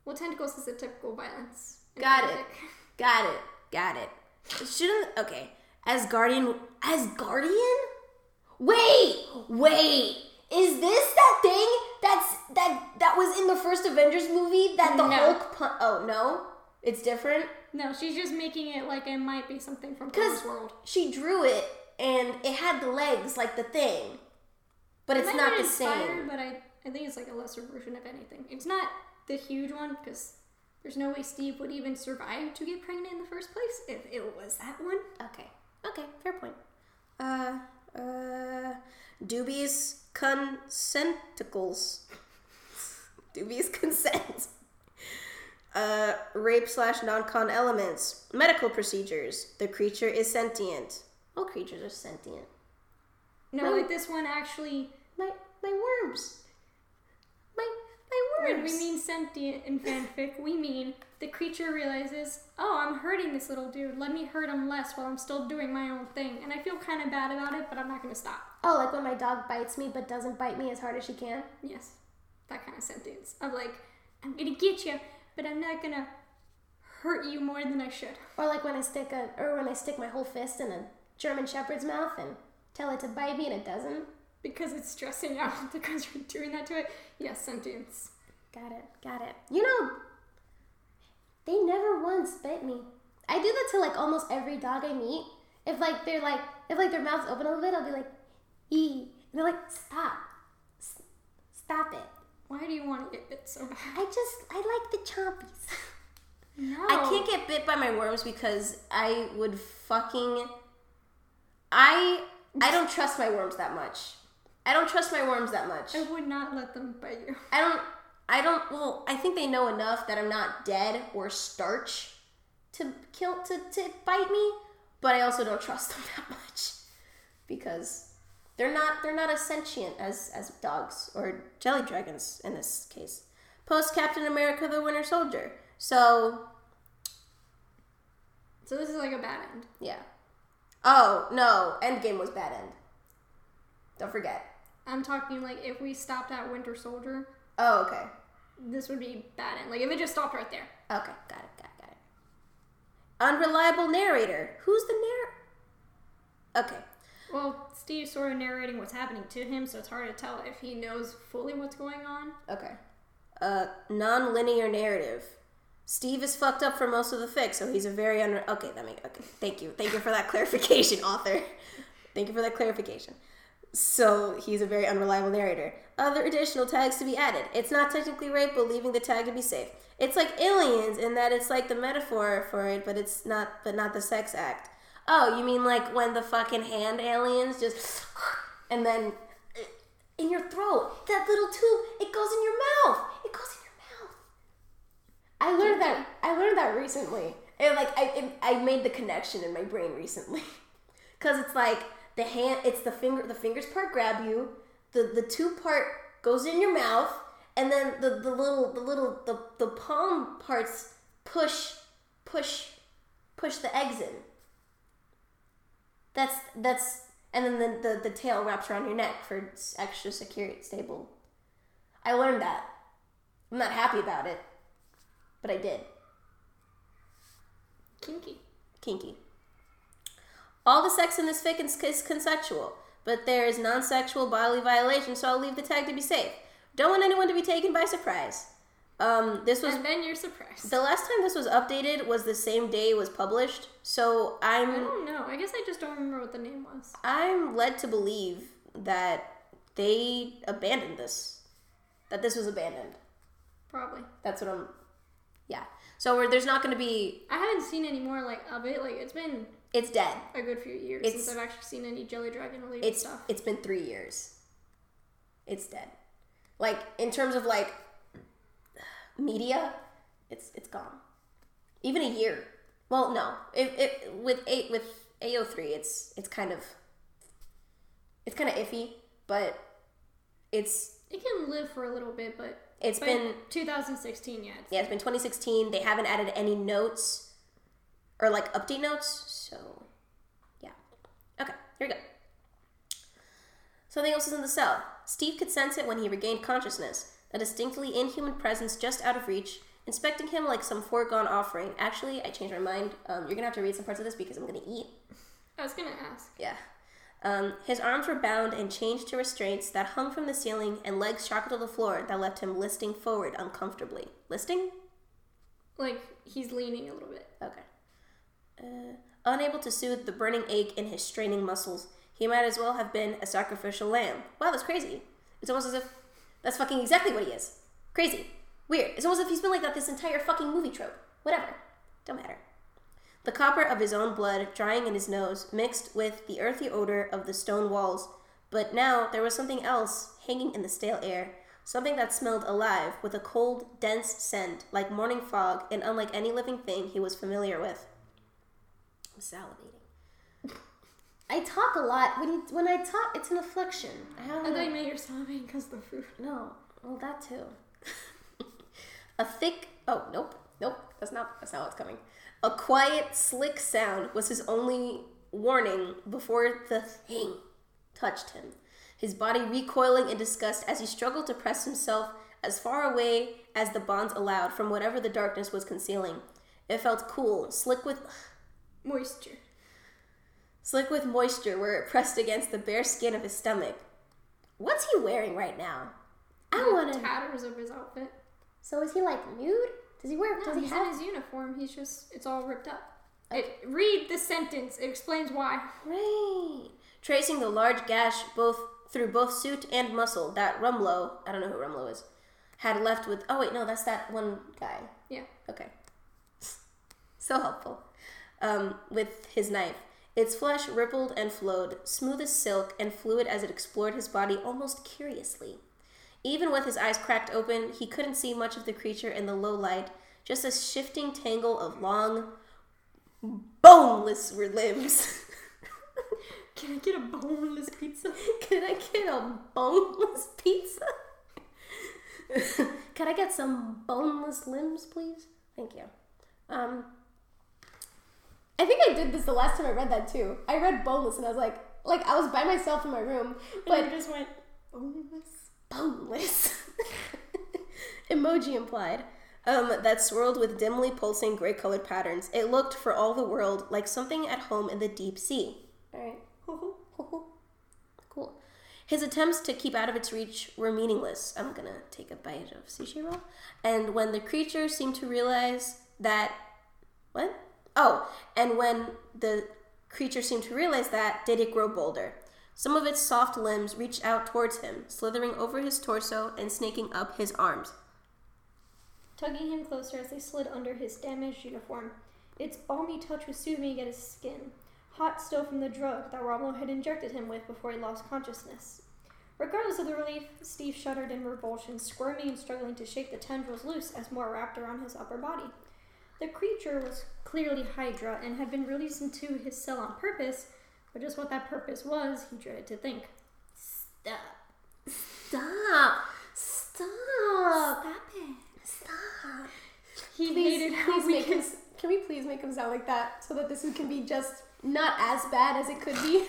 Well, tentacles is a typical violence. *laughs* Got it. Got it. Got it. Shouldn't okay. As guardian as guardian? Wait, wait. Is this that thing that's that that was in the first Avengers movie that the No. Hulk pun- Oh, no. It's different. No, she's just making it like it might be something from Thor's world. she drew it and it had the legs like the thing. But it's not the same. But I, I think it's like a lesser version of anything. It's not the huge one because there's no way Steve would even survive to get pregnant in the first place if it was that one. Okay. Okay, fair point. Uh uh dubious consenticles. *laughs* dubious consent. Uh rape slash non-con elements. Medical procedures. The creature is sentient. All creatures are sentient. No, like this one actually. My my worms. My my worms. When we mean sentient in fanfic, we mean the creature realizes, oh, I'm hurting this little dude. Let me hurt him less while I'm still doing my own thing. And I feel kind of bad about it, but I'm not to stop. oh, like when my dog bites me but doesn't bite me as hard as she can. Yes, that kind of sentence of like, I'm to get you, but I'm not to hurt you more than I should. Or like when I stick a or when I stick my whole fist in a German shepherd's mouth and tell it to bite me and it doesn't. Because it's stressing out *laughs* because you're doing that to it. Yes, sentence. Got it. Got it. You know, they never once bit me. I do that to like almost every dog I meet. If like they're like if like their mouths open a little bit, I'll be like, "Ee," and they're like, "Stop, S- stop it." Why do you want to get bit so bad? I just I like the chompies. *laughs* No. I can't get bit by my worms because I would fucking. I I don't trust my worms that much. I don't trust my worms that much. I would not let them bite you. I don't. I don't. Well, I think they know enough that I'm not dead or starch to kill to to bite me. But I also don't trust them *laughs* that much because they're not they're not as sentient as as dogs or jelly dragons in this case. Post Captain America: The Winter Soldier. So So this is like a bad end. yeah. Oh no! Endgame was bad end. Don't forget. I'm talking like if we stopped at Winter Soldier, Oh okay. this would be bad end. Like if it just stopped right there. Okay, got it, got it, got it. Unreliable narrator. Who's the narr? Okay. Well, Steve's sort of narrating what's happening to him, so it's hard to tell if he knows fully what's going on. Okay. Uh, non-linear narrative. Steve is fucked up for most of the fic, so he's a very un. Okay, that make okay. Thank you, thank you for that *laughs* clarification, author. Thank you for that clarification. So he's a very unreliable narrator. Other additional tags to be added. It's not technically rape, but leaving the tag to be safe. It's like aliens in that it's like the metaphor for it, but it's not, but not the sex act. Oh, you mean like when the fucking hand aliens just, and then in your throat, that little tube, it goes in your mouth. It goes in your mouth. I learned that. I learned that recently. And like I, it, I made the connection in my brain recently, *laughs* because it's like the hand, it's the finger, the fingers part grab you, the the tube part goes in your mouth, and then the the little the little the the palm parts push push push the eggs in. That's that's and then the, the, the tail wraps around your neck for extra secure stable. I learned that. I'm not happy about it, but I did. Kinky. Kinky. All the sex in this fic is is consensual, but there is non-sexual bodily violation, so I'll leave the tag to be safe. Don't want anyone to be taken by surprise. Um, this was And then you're surprised. the last time this was updated was the same day it was published, so I'm. I'm don't know. I guess I just don't remember what the name was. I'm led to believe that they abandoned this. That this was abandoned. Probably. That's what I'm. Yeah. So we're, there's not going to be. I haven't seen any more like of it. Like it's been It's dead. a good few years It's- since I've actually seen any Jelly Dragon related It's stuff. it's been three years. It's dead. Like in terms of like media, it's it's gone. Even a year. Well, no. If it with eight with AO three, it's it's kind of it's kind of iffy, but it's It can live for a little bit, but it's been 2016 yet. yeah, it's been 2016. They haven't added any notes or like update notes. So, yeah. Okay, here we go. Something else is in the cell. Steve could sense it when he regained consciousness. A distinctly inhuman presence just out of reach inspecting him like some foregone offering. Actually, I changed my mind. Um, you're gonna have to read some parts of this because I'm gonna eat. I was gonna ask. Yeah. Um, his arms were bound and chained to restraints that hung from the ceiling, and legs shackled to the floor that left him listing forward uncomfortably. Listing? Like he's leaning a little bit. Okay. Uh, unable to soothe the burning ache in his straining muscles, he might as well have been a sacrificial lamb. Wow, that's crazy. It's almost as if that's fucking exactly what he is. Crazy. Weird. It's almost as if he's been like that this entire fucking movie trope. Whatever. Don't matter. The copper of his own blood drying in his nose mixed with the earthy odor of the stone walls, but now there was something else hanging in the stale air, something that smelled alive with a cold, dense scent like morning fog and unlike any living thing he was familiar with. I'm salivating. I talk a lot. When you, when I talk, it's an affliction. I I have thought you meant you're sobbing because the food. no, well that too. *laughs* a thick. Oh nope, nope. That's not. That's not what's coming. A quiet, slick sound was his only warning before the thing touched him. His body recoiling in disgust as he struggled to press himself as far away as the bonds allowed from whatever the darkness was concealing. It felt cool, slick with Moisture. Slick with moisture where it pressed against the bare skin of his stomach. What's he wearing right now? I The want to. tatters of his outfit. So is he like nude? Does he wear? No, does he he's have? in his uniform. He's just it's all ripped up. It, read the sentence. It explains why. Right. Tracing the large gash both through both suit and muscle that Rumlow, I don't know who Rumlow is, had left with. Oh wait, no, that's that one guy. Yeah. Okay. *laughs* So helpful. Um, with his knife. Its flesh rippled and flowed, smooth as silk and fluid as it explored his body almost curiously. Even with his eyes cracked open, he couldn't see much of the creature in the low light, just a shifting tangle of long, boneless limbs. *laughs* Can I get a boneless pizza? *laughs* Can I get a boneless pizza? *laughs* Can I get some boneless limbs, please? Thank you. Um, I think I did this the last time I read that too. I read boneless and I was like, like I was by myself in my room, But I just went boneless. boneless. *laughs* Emoji implied. Um, that swirled with dimly pulsing gray colored patterns. It looked for all the world like something at home in the deep sea. Alright. *laughs* cool. His attempts to keep out of its reach were meaningless. I'm gonna take a bite of sushi roll. And when the creature seemed to realize that. What? Oh, and when the creature seemed to realize that, did it grow bolder. Some of its soft limbs reached out towards him, slithering over his torso and snaking up his arms. Tugging him closer as they slid under his damaged uniform. Its balmy touch was soothing against his skin, hot still from the drug that Rumlow had injected him with before he lost consciousness. Regardless of the relief, Steve shuddered in revulsion, squirming and struggling to shake the tendrils loose as more wrapped around his upper body. The creature was clearly Hydra and had been released into his cell on purpose, but just what that purpose was, he dreaded to think. Stop. Stop. Stop. Stop it. Stop. He Please, hated how we make him. Can we please make him sound like that so that this can be just not as bad as it could be?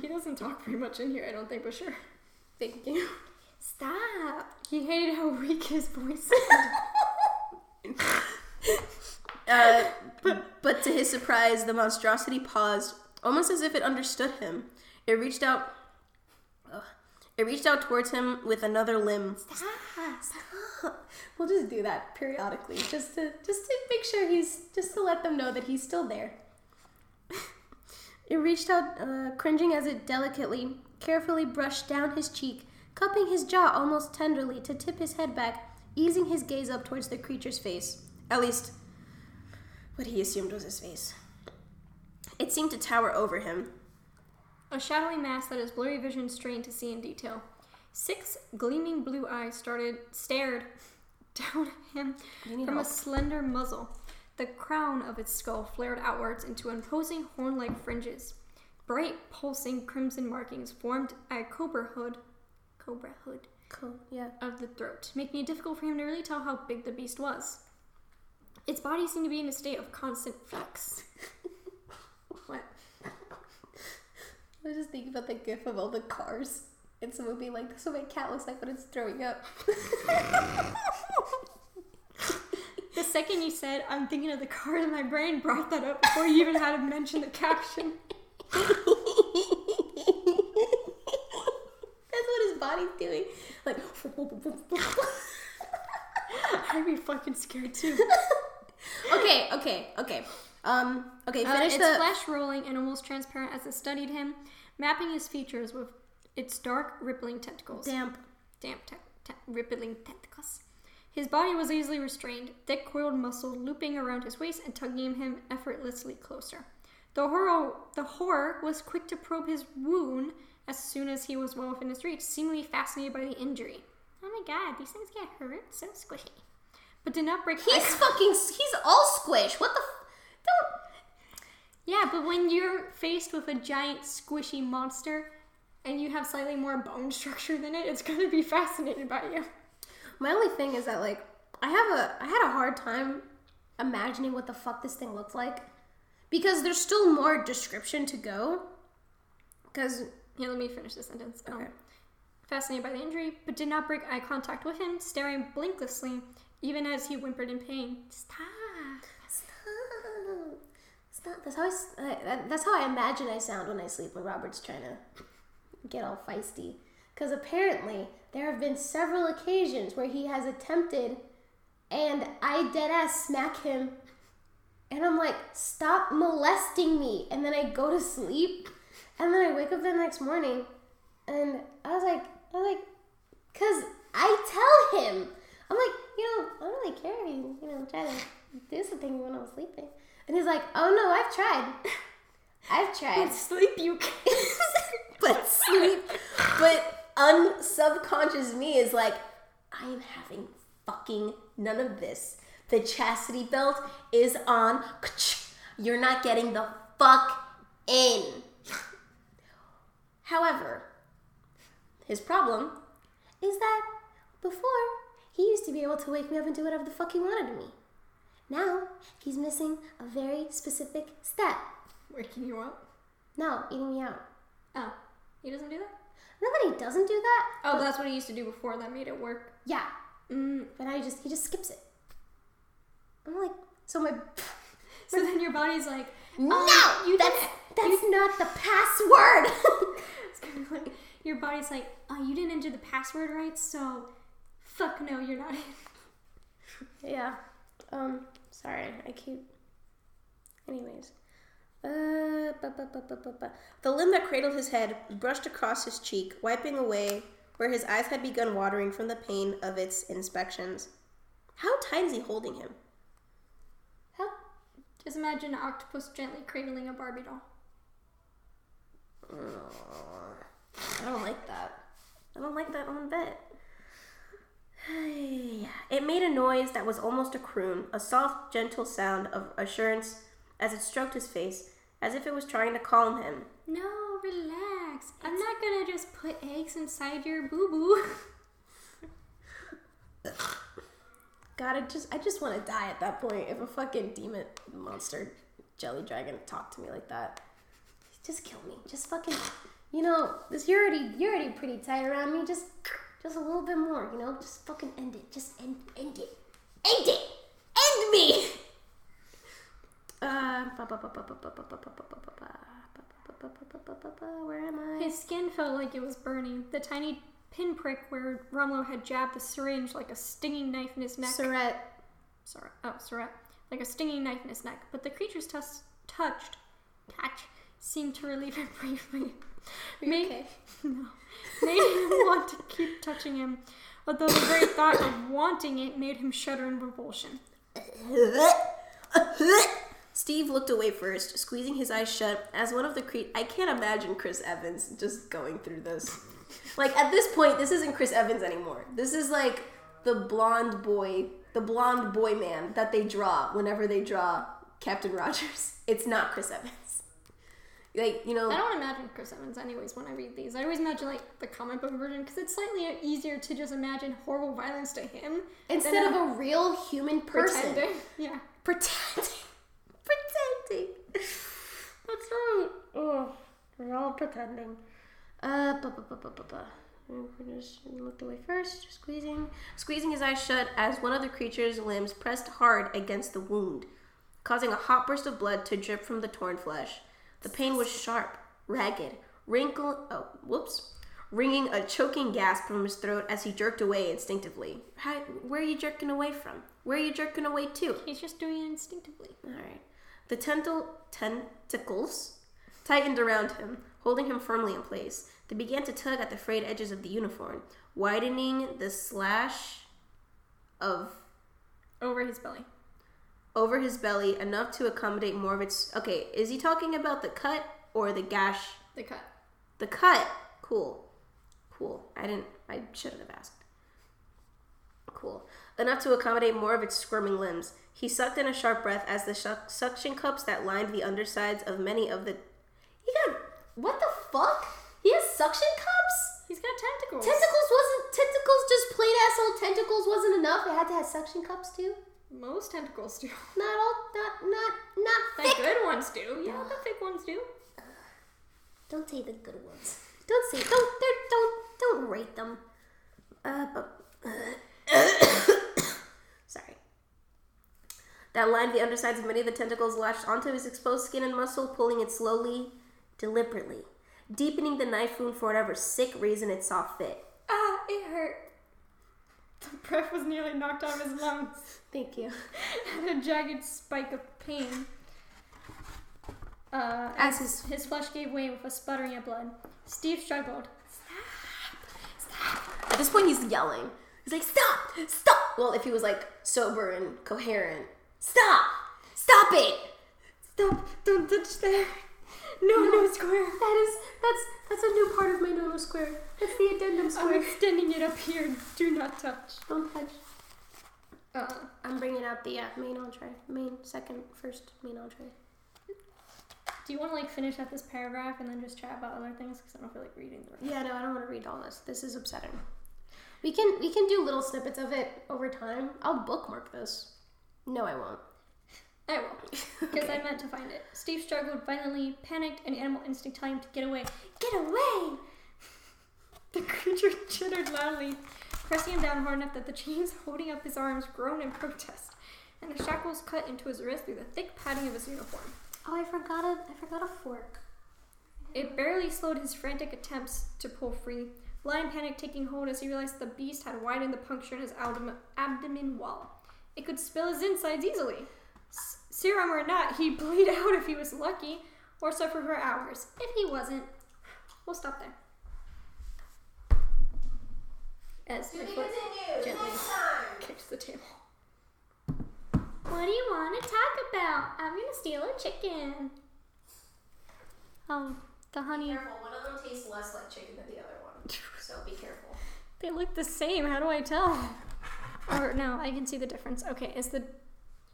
He doesn't talk very much in here, I don't think, but sure. Thank you. Stop. He hated how weak his voice *laughs* sounded. *laughs* Uh, *laughs* but to his surprise, the monstrosity paused, almost as if it understood him. It reached out. Ugh. It reached out towards him with another limb. Stop. *laughs* We'll just do that periodically, just to just to make sure he's just to let them know that he's still there. It reached out, uh, cringing as it delicately, carefully brushed down his cheek, cupping his jaw almost tenderly to tip his head back, easing his gaze up towards the creature's face. At least, what he assumed was his face. It seemed to tower over him. A shadowy mass that his blurry vision strained to see in detail. Six gleaming blue eyes started stared *laughs* down at him from a slender muzzle. The crown of its skull flared outwards into imposing horn-like fringes. Bright, pulsing crimson markings formed a cobra hood, cobra hood Cool. Yeah. of the throat, making it difficult for him to really tell how big the beast was. Its body seemed to be in a state of constant flux. *laughs* what? I was just thinking about the gif of all the cars in some movie like this is what my cat looks like when it's throwing up. *laughs* The second you said, I'm thinking of the car, in my brain brought that up before you even had to mention the caption. That's what his body's doing. Like, *laughs* I'd be fucking scared too. Okay, okay, okay. Um, okay, Uh, finish its the. flesh rolling and almost transparent as it studied him, mapping his features with its dark, rippling tentacles. Damp. damp, te- te- rippling tentacles. His body was easily restrained, thick coiled muscle looping around his waist and tugging him effortlessly closer. The horror, the horror was quick to probe his wound as soon as he was well within his reach, seemingly fascinated by the injury. Oh my god, these things get hurt so squishy. But did not break. He's fucking. He's all squish. What the? F- don't. yeah, but when you're faced with a giant squishy monster and you have slightly more bone structure than it, it's gonna be fascinated by you. My only thing is that like I have a I had a hard time imagining what the fuck this thing looked like because there's still more description to go. Because yeah, let me finish this sentence. Um, Okay. fascinated by the injury, but did not break eye contact with him, staring blinklessly, even as he whimpered in pain. Stop. stop, stop. That's how I, that's how I imagine I sound when I sleep when Robert's trying to get all feisty. Because apparently there have been several occasions where he has attempted, and I dead ass smack him, and I'm like, stop molesting me, and then I go to sleep, and then I wake up the next morning, and I was like, I was like, cause I tell him, I'm like, you know, I don't really care if you, you know, try to do something when I'm sleeping, and he's like, oh no, I've tried, I've tried But sleep you *laughs* can. but sleep, but unsubconscious me is like, I am having fucking none of this. The chastity belt is on. *laughs* You're not getting the fuck in. However, his problem is that before he used to be able to wake me up and do whatever the fuck he wanted to me. Now he's missing a very specific step. Waking you up? No, eating me out. Oh, he doesn't do that? Not that he doesn't do that. Oh, that's what he used to do before that made it work. Yeah, Mm. but now he just he just skips it. I'm like, so my *laughs* So then your body's like, no, um, you that's didn't- that's not the password. *laughs* *laughs* It's kind of like your body's like, oh, you didn't enter the password right, so fuck no, you're not in. yeah. Um. Sorry, I keep. Anyways. Uh, bu- bu- bu- The limb that cradled his head brushed across his cheek, wiping away where his eyes had begun watering from the pain of its inspections. How tight is he holding him? How Just imagine an octopus gently cradling a Barbie doll. I don't like that. I don't like that one bit. *sighs* It made a noise that was almost a croon, a soft, gentle sound of assurance as it stroked his face, as if it was trying to calm him. No, relax. I'm not gonna just put eggs inside your boo boo. *laughs* God, I just I just want to die at that point if a fucking demon monster jelly dragon talked to me like that. Just kill me. Just fucking you know, this you're already you're already pretty tight around me. Just just a little bit more, you know? Just fucking end it. Just end end it. End it! End me! Uh, where am I? His skin felt like it was burning. The tiny pinprick where Rumlow had jabbed the syringe like a stinging knife in his neck. Surrette. Sorry. Oh, Surrette. Like a stinging knife in his neck. But the creature's touch, touched, touch, seemed to relieve it briefly. Made, okay? *laughs* no, made him *laughs* want to keep touching him, although the very thought of wanting it made him shudder in revulsion. *laughs* Steve looked away first, squeezing his eyes shut as one of the cre- I can't imagine Chris Evans just going through this. Like at this point, this isn't Chris Evans anymore. This is like the blonde boy, the blonde boy man that they draw whenever they draw Captain Rogers. It's not Chris Evans. Like you know, I don't imagine Chris Evans, anyways, when I read these. I always imagine like the comic book version because it's slightly easier to just imagine horrible violence to him instead of a real human person pretending. *laughs* Yeah. pretending, *laughs* pretending. That's right. Oh, we're all pretending. Uh, bu- bu- bu- bu- bu- bu. Just looked away first, squeezing, squeezing his eyes shut as one of the creature's limbs pressed hard against the wound, causing a hot burst of blood to drip from the torn flesh. The pain was sharp, ragged, wrinkle. Oh, whoops. Wringing a choking gasp from his throat as he jerked away instinctively. How, where are you jerking away from? Where are you jerking away to? He's just doing it instinctively. All right. The tental tentacles tightened around him, holding him firmly in place. They began to tug at the frayed edges of the uniform, widening the slash of Over his belly. Over his belly enough to accommodate more of its. Okay, is he talking about the cut or the gash? The cut. The cut. Cool. Cool. I didn't. I shouldn't have asked. Cool. Enough to accommodate more of its squirming limbs. He sucked in a sharp breath as the suction cups that lined the undersides of many of the. He got. What the fuck? He has suction cups? He's got tentacles. Tentacles wasn't. Tentacles, just plain asshole tentacles wasn't enough. It had to have suction cups too? Most tentacles do. *laughs* Not all. Not. Not. Not The thick. good ones do. Yeah, the thick ones do. Don't say the good ones. Don't say don't they're- don't don't rate them. Uh, but Uh, *coughs* sorry. That lined the undersides of many of the tentacles lashed onto his exposed skin and muscle, pulling it slowly, deliberately, deepening the knife wound for whatever sick reason it saw fit. Ah, it hurt. The breath was nearly knocked out of his lungs. Thank you. and a jagged spike of pain. Uh, As his his flesh gave way with a sputtering of blood. Steve struggled. Stop! Stop! At this point, he's yelling. He's like, "Stop! Stop!" Well, if he was like sober and coherent, stop! Stop it! Stop! Don't touch there. No, no, square. That is that's that's a new part of my no no square. That's the addendum square. I'm extending it up here. Do not touch. Don't touch. Uh, I'm bringing out the uh, main entree, main second first main entree. do you want to like finish up this paragraph and then just chat about other things? Because I don't feel like reading the rest. Yeah, no, I don't want to read all this. This is upsetting. We can we can do little snippets of it over time. I'll bookmark this. No, I won't. I will, *laughs* because I meant to find it. Steve struggled violently, panicked, and animal instinct telling him to get away. Get away! *laughs* The creature chittered loudly, pressing him down hard enough that the chains *laughs* holding up his arms groaned in protest, and the shackles cut into his wrist through the thick padding of his uniform. Oh, I forgot a I forgot a fork. It barely slowed his frantic attempts to pull free. Blind panic taking hold as he realized the beast had widened the puncture in his abdomen, abdomen wall. It could spill his insides easily. Serum or not, he'd *laughs* bleed out if he was lucky, or suffer for hours. If he wasn't, we'll stop there. As my foot gently kicks the table. What do you want to talk about? I'm gonna steal a chicken. Oh, the honey. Careful, one of them tastes less like chicken than the other one. *laughs* So be careful. They look the same. How do I tell? Or no, I can see the difference. Okay, is the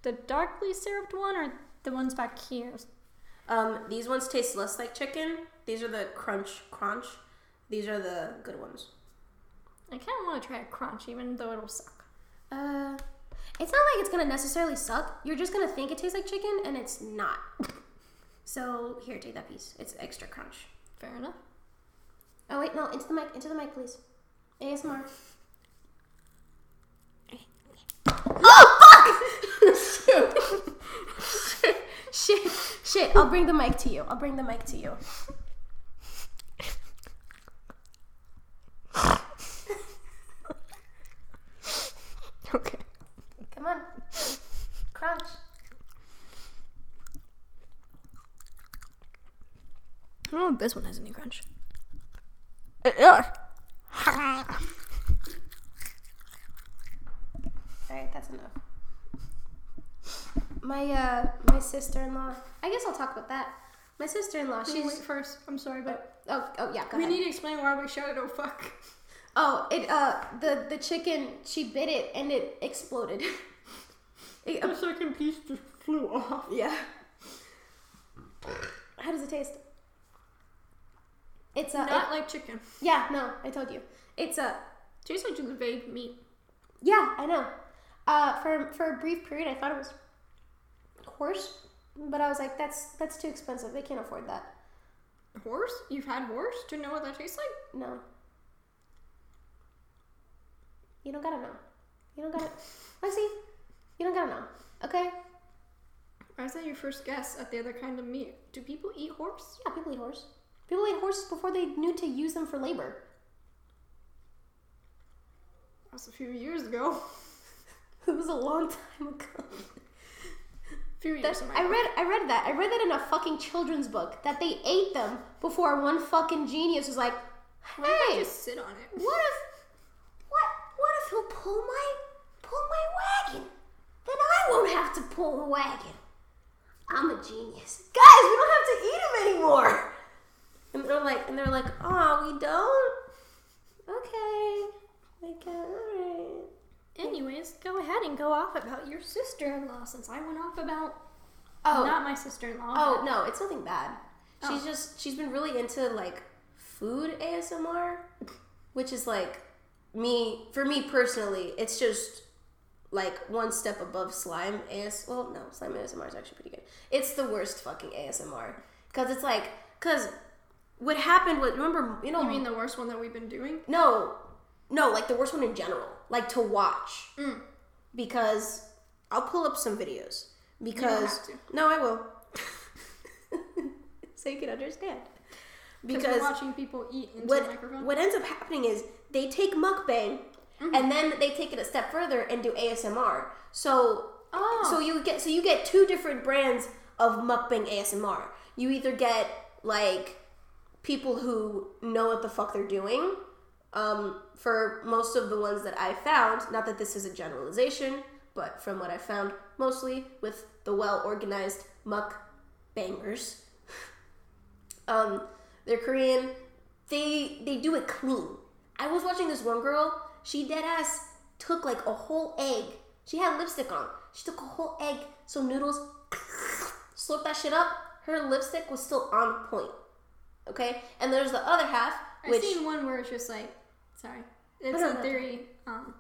the darkly syruped one or the ones back here? Um, these ones taste less like chicken. These are the crunch crunch. These are the good ones. I kind of want to try a crunch, even though it'll suck. Uh, it's not like it's gonna necessarily suck. You're just gonna think it tastes like chicken, and it's not. *laughs* so here, take that piece. It's extra crunch. Fair enough. Oh wait, no, into the mic, into the mic, please. ASMR. *laughs* oh fuck! *laughs* shit, *laughs* shit, shit. I'll bring the mic to you. I'll bring the mic to you. *laughs* Okay. Come on, crunch. Oh, this one has any crunch. All right, that's enough. My uh, my sister-in-law. I guess I'll talk about that. My sister-in-law. She's She's wait first. I'm sorry, but oh oh yeah. Go we ahead. need to explain why we shouted. Oh fuck! Oh, it uh the the chicken she bit it and it exploded. It- *laughs* The second piece just flew off. yeah. How does it taste? It's a Not like chicken. yeah no I told you it's a Tastes like just vague meat. yeah I know. Uh, for for a brief period I thought it was horse, but I was like that's that's too expensive. They can't afford that. Horse? You've had horse? Do you know what that tastes like? No. You don't gotta know. You don't gotta. Lexi, you don't gotta know. Okay? Is that your first guess at the other kind of meat? Do people eat horse? Yeah, people eat horse. People ate horses before they knew to use them for labor. That was a few years ago. *laughs* It was a long time ago. Few years. That, I read I read that. I read that in a fucking children's book that they ate them before one fucking genius was like, Why "Hey, I just sit on it? what if what what if he'll pull my pull my wagon? Then I won't have to pull the wagon. I'm a genius. Guys, we don't have to eat him anymore. And they're like and they're like, "Oh, we don't." Okay. Like, uh, all right. Anyways, go ahead and go off about your sister-in-law since I went off about Oh, not my sister-in-law. Oh no, it's nothing bad. She's Oh. just she's been really into like food ASMR, which is like me for me personally. It's just like one step above slime AS. Well, no, slime ASMR is actually pretty good. It's the worst fucking ASMR because it's like because what happened was remember you know You mean the worst one that we've been doing? no no like the worst one in general like to watch Mm. because I'll pull up some videos because no I will *laughs* so you can understand Because watching people eat into the what microphone. what ends up happening is they take mukbang Mm-hmm. and then they take it a step further and do ASMR so Oh. so you get so you get two different brands of mukbang ASMR you either get like people who know what the fuck they're doing um, for most of the ones that I found, not that this is a generalization, but from what I found, mostly with the well organized muck bangers, *laughs* um, they're Korean. They they do it clean. I was watching this one girl. She dead ass took like a whole egg. She had lipstick on. She took a whole egg, So noodles, *sniffs* slurped that shit up. Her lipstick was still on point. Okay, and there's the other half, I've seen one where it's just like, sorry, it's a theory. Um,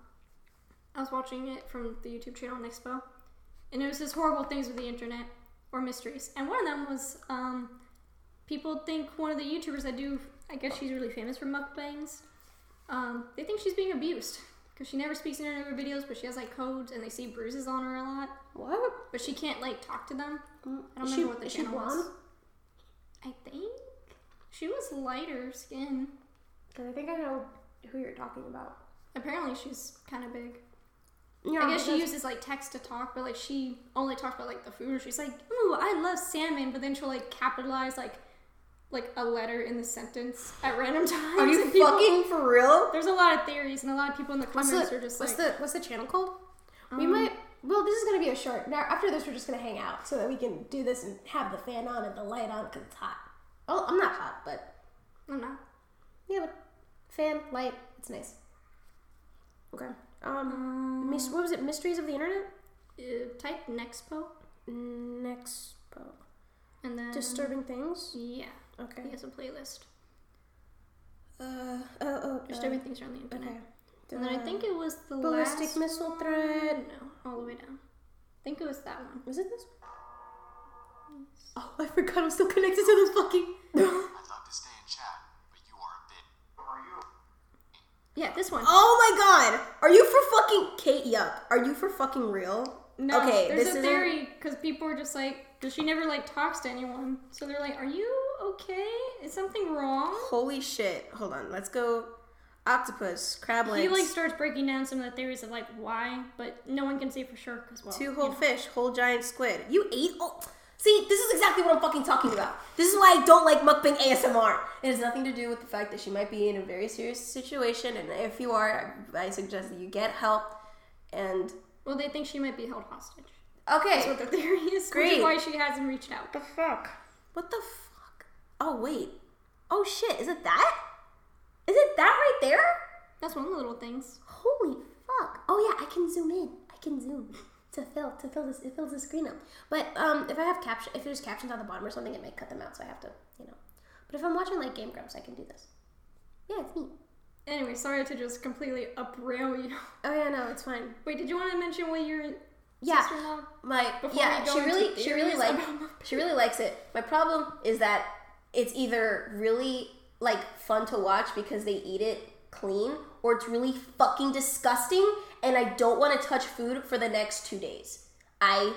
I was watching it from the YouTube channel Nexpo, and it was just horrible things with the internet or mysteries. And one of them was um, people think one of the YouTubers that do, I guess she's really famous for mukbangs. Um, they think she's being abused because she never speaks in any of her videos, but she has like codes, and they see bruises on her a lot. what? But she can't like talk to them. I don't Is remember she- what the channel was. I think she was lighter skin. Because I think I know who you're talking about. Apparently, she's kind of big. Yeah, I guess she uses like text to talk, but like she only talks about like the food. She's like, "Ooh, I love salmon," but then she'll like capitalize like like a letter in the sentence at random *laughs* times. Are you people- fucking for real? There's a lot of theories, and a lot of people in the comments the, are just what's like, the what's the channel called? we Um, might. Well, this is gonna be a short. Now after this, we're just gonna hang out so that we can do this and have the fan on and the light on because it's hot. Oh, I'm not hot, but I'm not. yeah, but fan light, it's nice. Okay. Um, Um, mis- what was it? Mysteries of the Internet. uh, type Nexpo, Nexpo. and then Disturbing things. Yeah, Okay. he has a playlist. Uh. Oh. Oh. Disturbing things around the internet. Okay. And then I think it was the ballistic last missile one. threat. No, all the way down. I think it was that one. Was it this one? Oh, I forgot I'm still connected to this fucking. *laughs* *laughs* I'd love to stay and chat, but you are a bit. Are you? Yeah, this one. Oh my god! Are you for fucking Kate Yup? Are you for fucking real? No, okay, there's a theory because people are just like, because she never like talks to anyone, so they're like, "Are you okay? Is something wrong?" Holy shit! Hold on, let's go. Octopus, crab legs, He like starts breaking down some of the theories of like why, but no one can say for sure because well, two you whole know. fish, whole giant squid. You ate? Oh, see, this is exactly what I'm fucking talking about. This is why I don't like mukbang ASMR. It has nothing to do with the fact that she might be in a very serious situation, and if you are, I I suggest that you get help. And Well, they think she might be held hostage. okay, That's what their theory is. Great. Which is why she hasn't reached out. the fuck? What the fuck? Oh wait. Oh shit, is it that? Is it that right there? That's one of the little things. Holy fuck. Oh yeah, I can zoom in. I can zoom to fill to fill this it fills the screen up. But um if I have caption if there's captions on the bottom or something, it might cut them out, so I have to, you know. But if I'm watching like Game Grumps, I can do this. Yeah, it's neat. Anyway, sorry to just completely uprail you. *laughs* Oh yeah, no, it's fine. Wait, did you want to mention what your Yeah. sister-in-law? My Before yeah, she really she really theories like she really likes it. My problem is that it's either really like fun to watch because they eat it clean or it's really fucking disgusting and I don't want to touch food for the next two days. I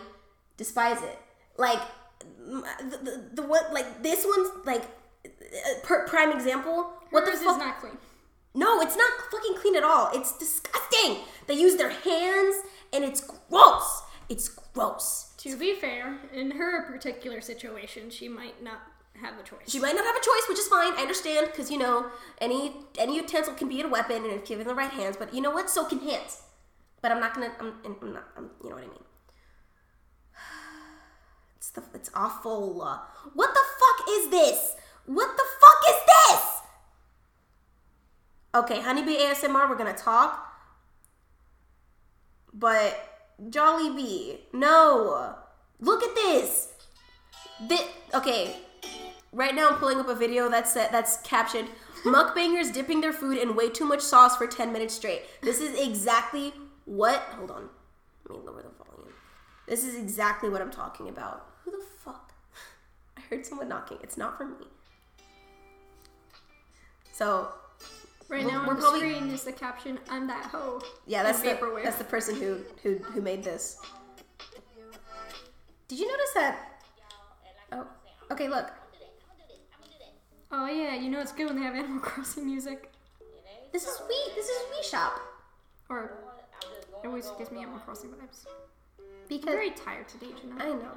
despise it. Like the, the, the what like this one's like uh, per, prime example. What Hers the fuck? is not clean. No, it's not fucking clean at all. It's disgusting. They use their hands and it's gross. It's gross. To be fair, in her particular situation, she might not have a choice. She might not have a choice, which is fine. I understand because you know any any utensil can be a weapon, and if given the right hands. But you know what? So can hands. But I'm not gonna. I'm, I'm not. I'm, you know what I mean. *sighs* It's the. It's awful. What the fuck is this? What the fuck is this? Okay, Honeybee ASMR. We're gonna talk. But Jolly Bee, no. Look at this. This. Okay, Right now, I'm pulling up a video that's uh, that's captioned "Mukbangers dipping their food in way too much sauce for 10 minutes straight." This is exactly what. Hold on, let me lower the volume. This is exactly what I'm talking about. Who the fuck? *laughs* I heard someone knocking. It's not from me. So right now we're on the probably- screen is the caption, I'm that hoe. yeah, that's the that's the person who who who made this. Did you notice that? Oh, okay. Look, Oh yeah, you know it's good when they have Animal *laughs* Crossing music. this is we. This is we shop Or it always gives me Animal Crossing vibes. Because I'm very tired today, you I know.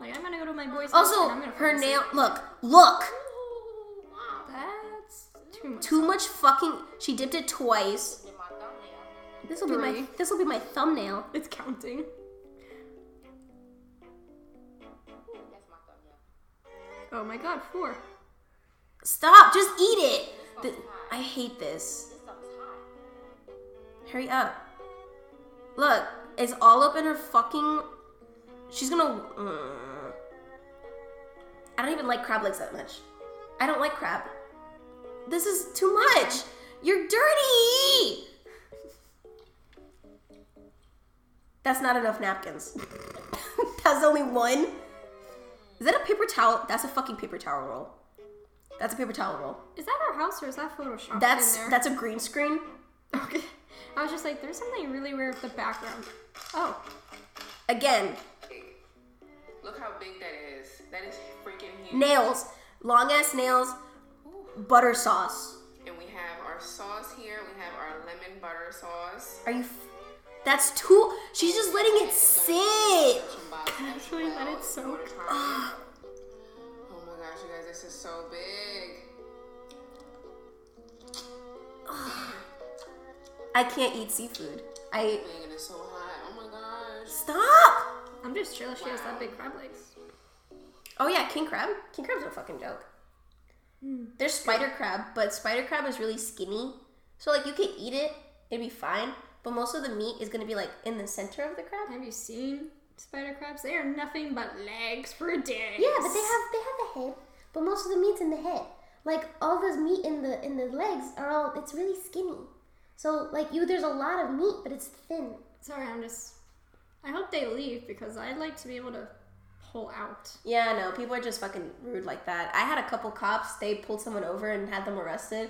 Like I'm gonna go to my boy's house Also, and I'm gonna her nail. Look, look. That's too much. Too much fucking. She dipped it twice. This will be my. This will be my thumbnail. It's counting. Oh my god, four. Stop! Just eat it. The- I hate this. Hurry up. Look, it's all up in her fucking. She's gonna. Mm. I don't even like crab legs that much. I don't like crab. This is too much. You're dirty. That's not enough napkins. *laughs* That's only one. Is that a paper towel? That's a fucking paper towel roll. That's a paper towel roll. Is that our house or is that Photoshop That's in there? that's a green screen. okay. I was just like, there's something really weird with the background. Oh, Again, Look how big that is. That is freaking huge. nails, long ass nails, butter sauce. And we have our sauce here. We have our lemon butter sauce. Are you? F- that's too. She's just letting it sit. Actually, let it soak. This is so big. I can't eat seafood. I Man, it's so hot. Oh my gosh. stop. I'm just jealous she has that big crab legs. Oh yeah, king crab. King crab's a fucking joke. Hmm. There's spider crab, but spider crab is really skinny. So like you could eat it, it'd be fine. But most of the meat is gonna be like in the center of the crab. Have you seen spider crabs? They are nothing but legs for days. Yeah, but they have they have the head, but most of the meat's in the head. Like all the meat in the in the legs are all it's really skinny. So like you there's a lot of meat, but it's thin. Sorry, I'm just. I hope they leave because I'd like to be able to pull out. Yeah, no, people are just fucking rude like that. I had a couple cops, they pulled someone over and had them arrested,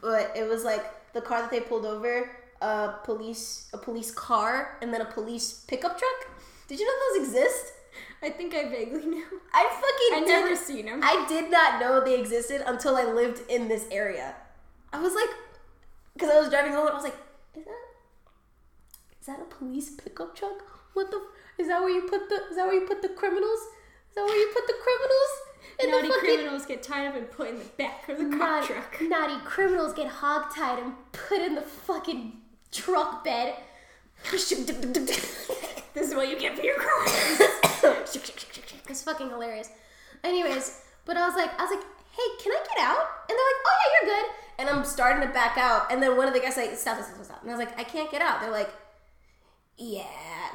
but it was like the car that they pulled over, a police a police car and then a police pickup truck. Did you know those exist? I think I vaguely knew. *laughs* I fucking I did- never seen 'em. I did not know they existed until I lived in this area. I was like, because I was driving home and I was like, is that is that a police pickup truck? What the? Is that where you put the? Is that where you put the criminals? Is that where you put the criminals? In Naughty the fucking criminals get tied up and put in the back of the naughty, truck. naughty criminals get hogtied and put in the fucking truck bed. *laughs* *laughs* This is what you get for your crime. *laughs* It's fucking hilarious. Anyways, but I was like, I was like, hey, can I get out? And they're like, oh yeah, you're good. And I'm starting to back out, and then one of the guys like, stop, stop, stop, stop. And I was like, I can't get out. They're like, yeah,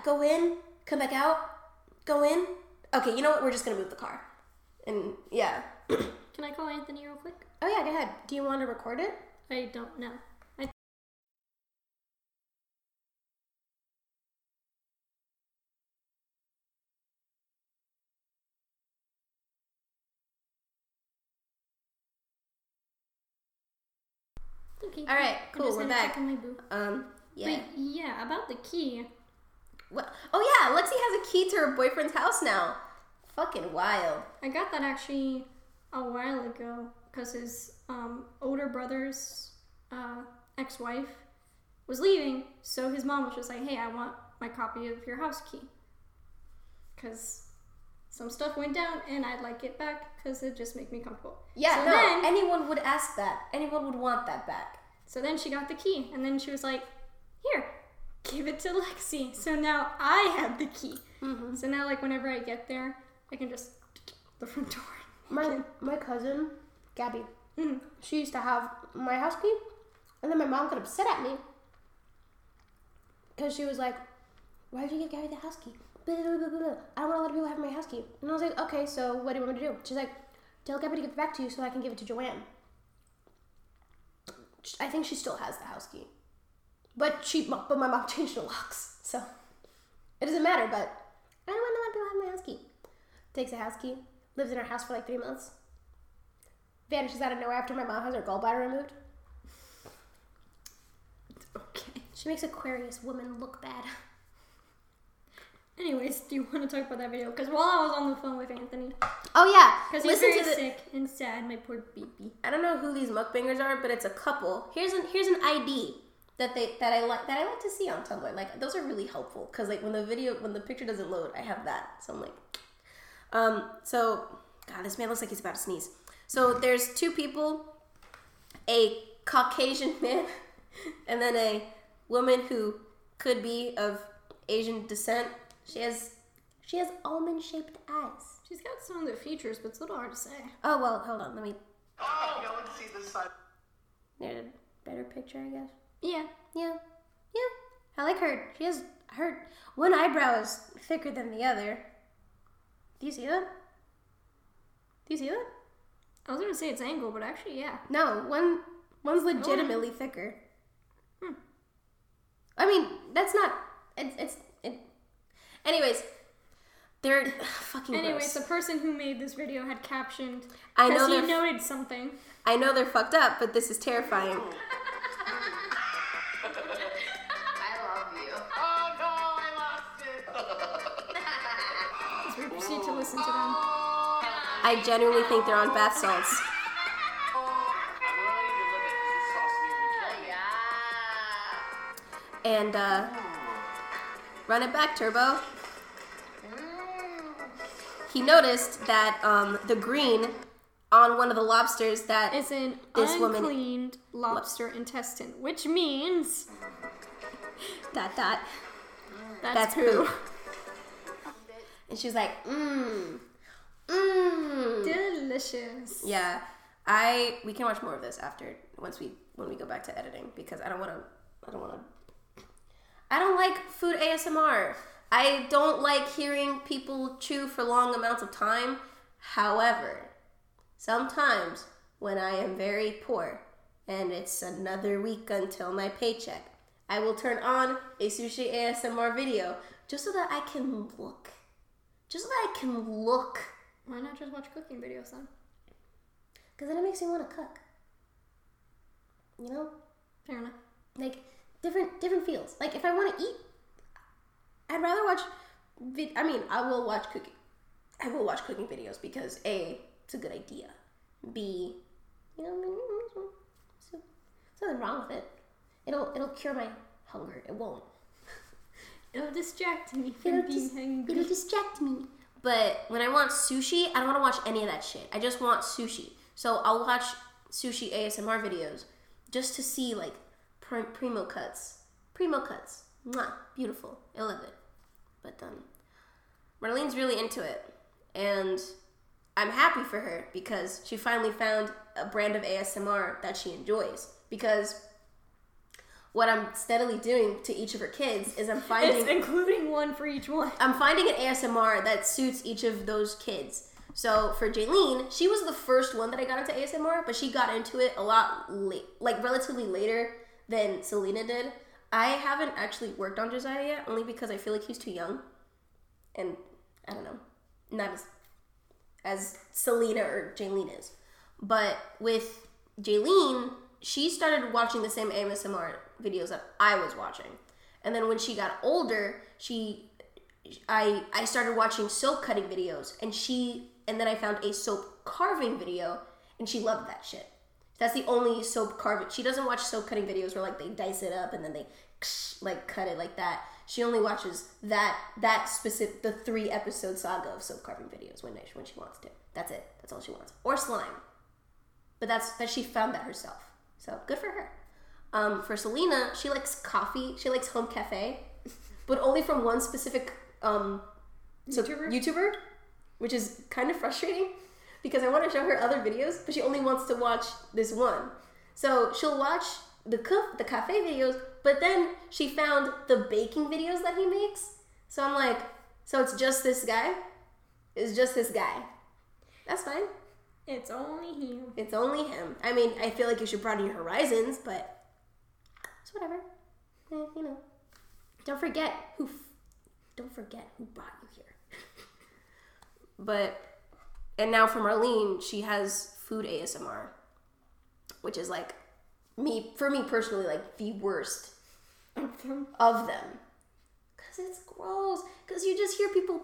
go in, come back out, go in. Okay, you know what? We're just gonna move the car. And yeah. Can I call Anthony real quick? Oh yeah, go ahead. Do you want to record it? I don't know. Okay. All right, I'm cool. just We're back. check on my boo. Um, yeah. But yeah, about the key. What? Oh yeah, Lexi has a key to her boyfriend's house now. Fucking wild. I got that actually a while ago because his um, older brother's uh, ex-wife was leaving, so his mom was just like, "Hey, I want my copy of your house key," because some stuff went down, and I'd like it back because it just make me comfortable. Yeah, So no, then- anyone would ask that. Anyone would want that back. So then she got the key, and then she was like, "Here, give it to Lexi." So now I have the key. Mm-hmm. So now, like, whenever I get there, I can just *laughs* the front door. *laughs* My my cousin, Gabby, Mhm. she used to have my house key, and then my mom got upset at me because she was like, "Why did you give Gabby the house key?" Blah, blah, blah. I don't want a lot of people have my house key. And I was like, "Okay, so what do you want me to do?" She's like, "Tell Gabby to give it back to you so I can give it to Joanne." I think she still has the house key, but she but my mom *laughs* changed the locks, so it doesn't matter. But I don't want to let people have my house key. Takes a house key, lives in her house for like three months, vanishes out of nowhere after my mom has her gallbladder removed. It's *laughs* okay. She makes Aquarius women look bad. Anyways, do you want to talk about that video? Because while I was on the phone with Anthony, Oh yeah, because he's very to the. sick and sad, my poor baby. I don't know who these mukbangers are, but it's a couple. Here's an here's an ID that they that I like that I like to see on Tumblr. Like those are really helpful because like when the video when the picture doesn't load, I have that. So I'm like, um. So God, this man looks like he's about to sneeze. So there's two people, a Caucasian *laughs* man, and then a woman who could be of Asian descent. She has she has almond shaped eyes. She's got some of the features, but it's a little hard to say. Oh well, hold on. Let me. Oh, no one sees this side. There's a better picture, I guess. Yeah. Yeah, yeah. I like her. She has her one eyebrow is thicker than the other. Do you see that? Do you see that? I was gonna say it's angled, but actually, yeah. No, one one's legitimately thicker. Hmm. I mean, that's not. It's it's. It, anyways, they're *sighs* fucking. Anyways, gross. the person who made this video had captioned I know he they're. noted something. I know they're fucked up, but this is terrifying. *laughs* I love you. Oh no, I lost it. *laughs* As we proceed to listen to them. I genuinely think they're on bath salts. I'm gonna let you live it because this sauce nearly killed me. Yeah. And uh, run it back, Turbo. He noticed that um, the green on one of the lobsters that is an This woman- uncleaned lobster intestine, which means dot dot that's, that's poo. And she's like, mmm, mmm. delicious. Yeah, I we can watch more of this after once we when we go back to editing because I don't want to I don't want to I don't like food ASMR. I don't like hearing people chew for long amounts of time. However, sometimes when I am very poor and it's another week until my paycheck, I will turn on a sushi ASMR video just so that I can look. Just so that I can look Why not just watch cooking videos then? because then it makes me want to cook. You know, Fair enough. like different different feels. Like if I want to eat, I'd rather watch. Vid- I mean, I will watch cooking. I will watch cooking videos because a it's a good idea. B, you know, there's nothing wrong with it. It'll it'll cure my hunger. It won't. *laughs* It'll distract me from It'll, being dis- hungry. it'll distract me. But when I want sushi, I don't want to watch any of that shit. I just want sushi. So I'll watch sushi ASMR videos just to see like pr- primo cuts. Primo cuts. Mwah. Beautiful. I love it. But um, Marlene's really into it. And I'm happy for her because she finally found a brand of ASMR that she enjoys. Because what I'm steadily doing to each of her kids is I'm *laughs* finding It's including one for each one. I'm finding an ASMR that suits each of those kids. So for Jaylene, she was the first one that I got into ASMR, but she got into it a lot late, like relatively later than Selena did. I haven't actually worked on Josiah yet, only because I feel like he's too young, and I don't know, not as as Selena or Jaylene is. But with Jaylene, she started watching the same ASMR videos that I was watching. And then when she got older, she I I started watching soap cutting videos and she and then I found a soap carving video and she loved that shit. That's the only soap carving. She doesn't watch soap cutting videos where like they dice it up and then they like cut it like that. She only watches that that specific the three episode saga of soap carving videos when they, when she wants to. That's it. That's all she wants. Or slime. But that's that she found that herself. So good for her. Um, for Selena, she likes coffee. She likes home cafe, *laughs* but only from one specific um, YouTuber? YouTuber, which is kind of frustrating because I want to show her other videos, but she only wants to watch this one. So she'll watch the the cafe videos, but then she found the baking videos that he makes. So I'm like, so it's just this guy? It's just this guy. That's fine. It's only him. It's only him. I mean, I feel like you should broaden your horizons, but it's whatever. Eh, you know, don't forget who. F- don't forget who brought you here. *laughs* but and now for Marlene, she has food ASMR, which is like me for me personally like the worst Of them. because it's gross. Because you just hear people.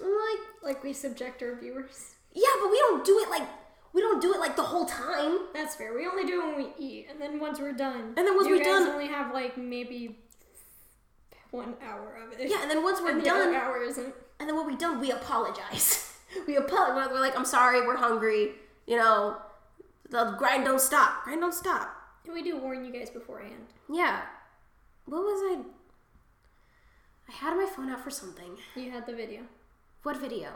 Like, Like we subject our viewers. yeah, but we don't do it like we don't do it like the whole time. That's fair. We only do it when we eat, and then once we're done. And then once you we're done- only have like maybe one hour of it. Yeah, and then once we're and the done, hour isn't. And then when we're done, we apologize. *laughs* we apologize. We're like, I'm sorry, we're hungry. You know, the grind don't stop. Grind don't stop. And we do warn you guys beforehand. Yeah. What was I? I had my phone out for something. You had the video, What video?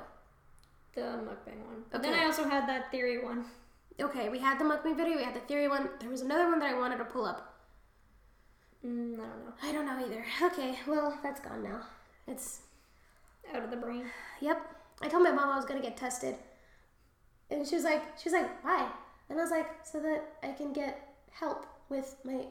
the mukbang one. But then I also had that theory one. Okay, we had the mukbang video. We had the theory one. There was another one that I wanted to pull up. Mm, I don't know. I don't know either. Okay, well that's gone now. It's Out of the brain. Yep. I told my mom I was gonna get tested, and she was like, she was like, why? And I was like, so that I can get help with my,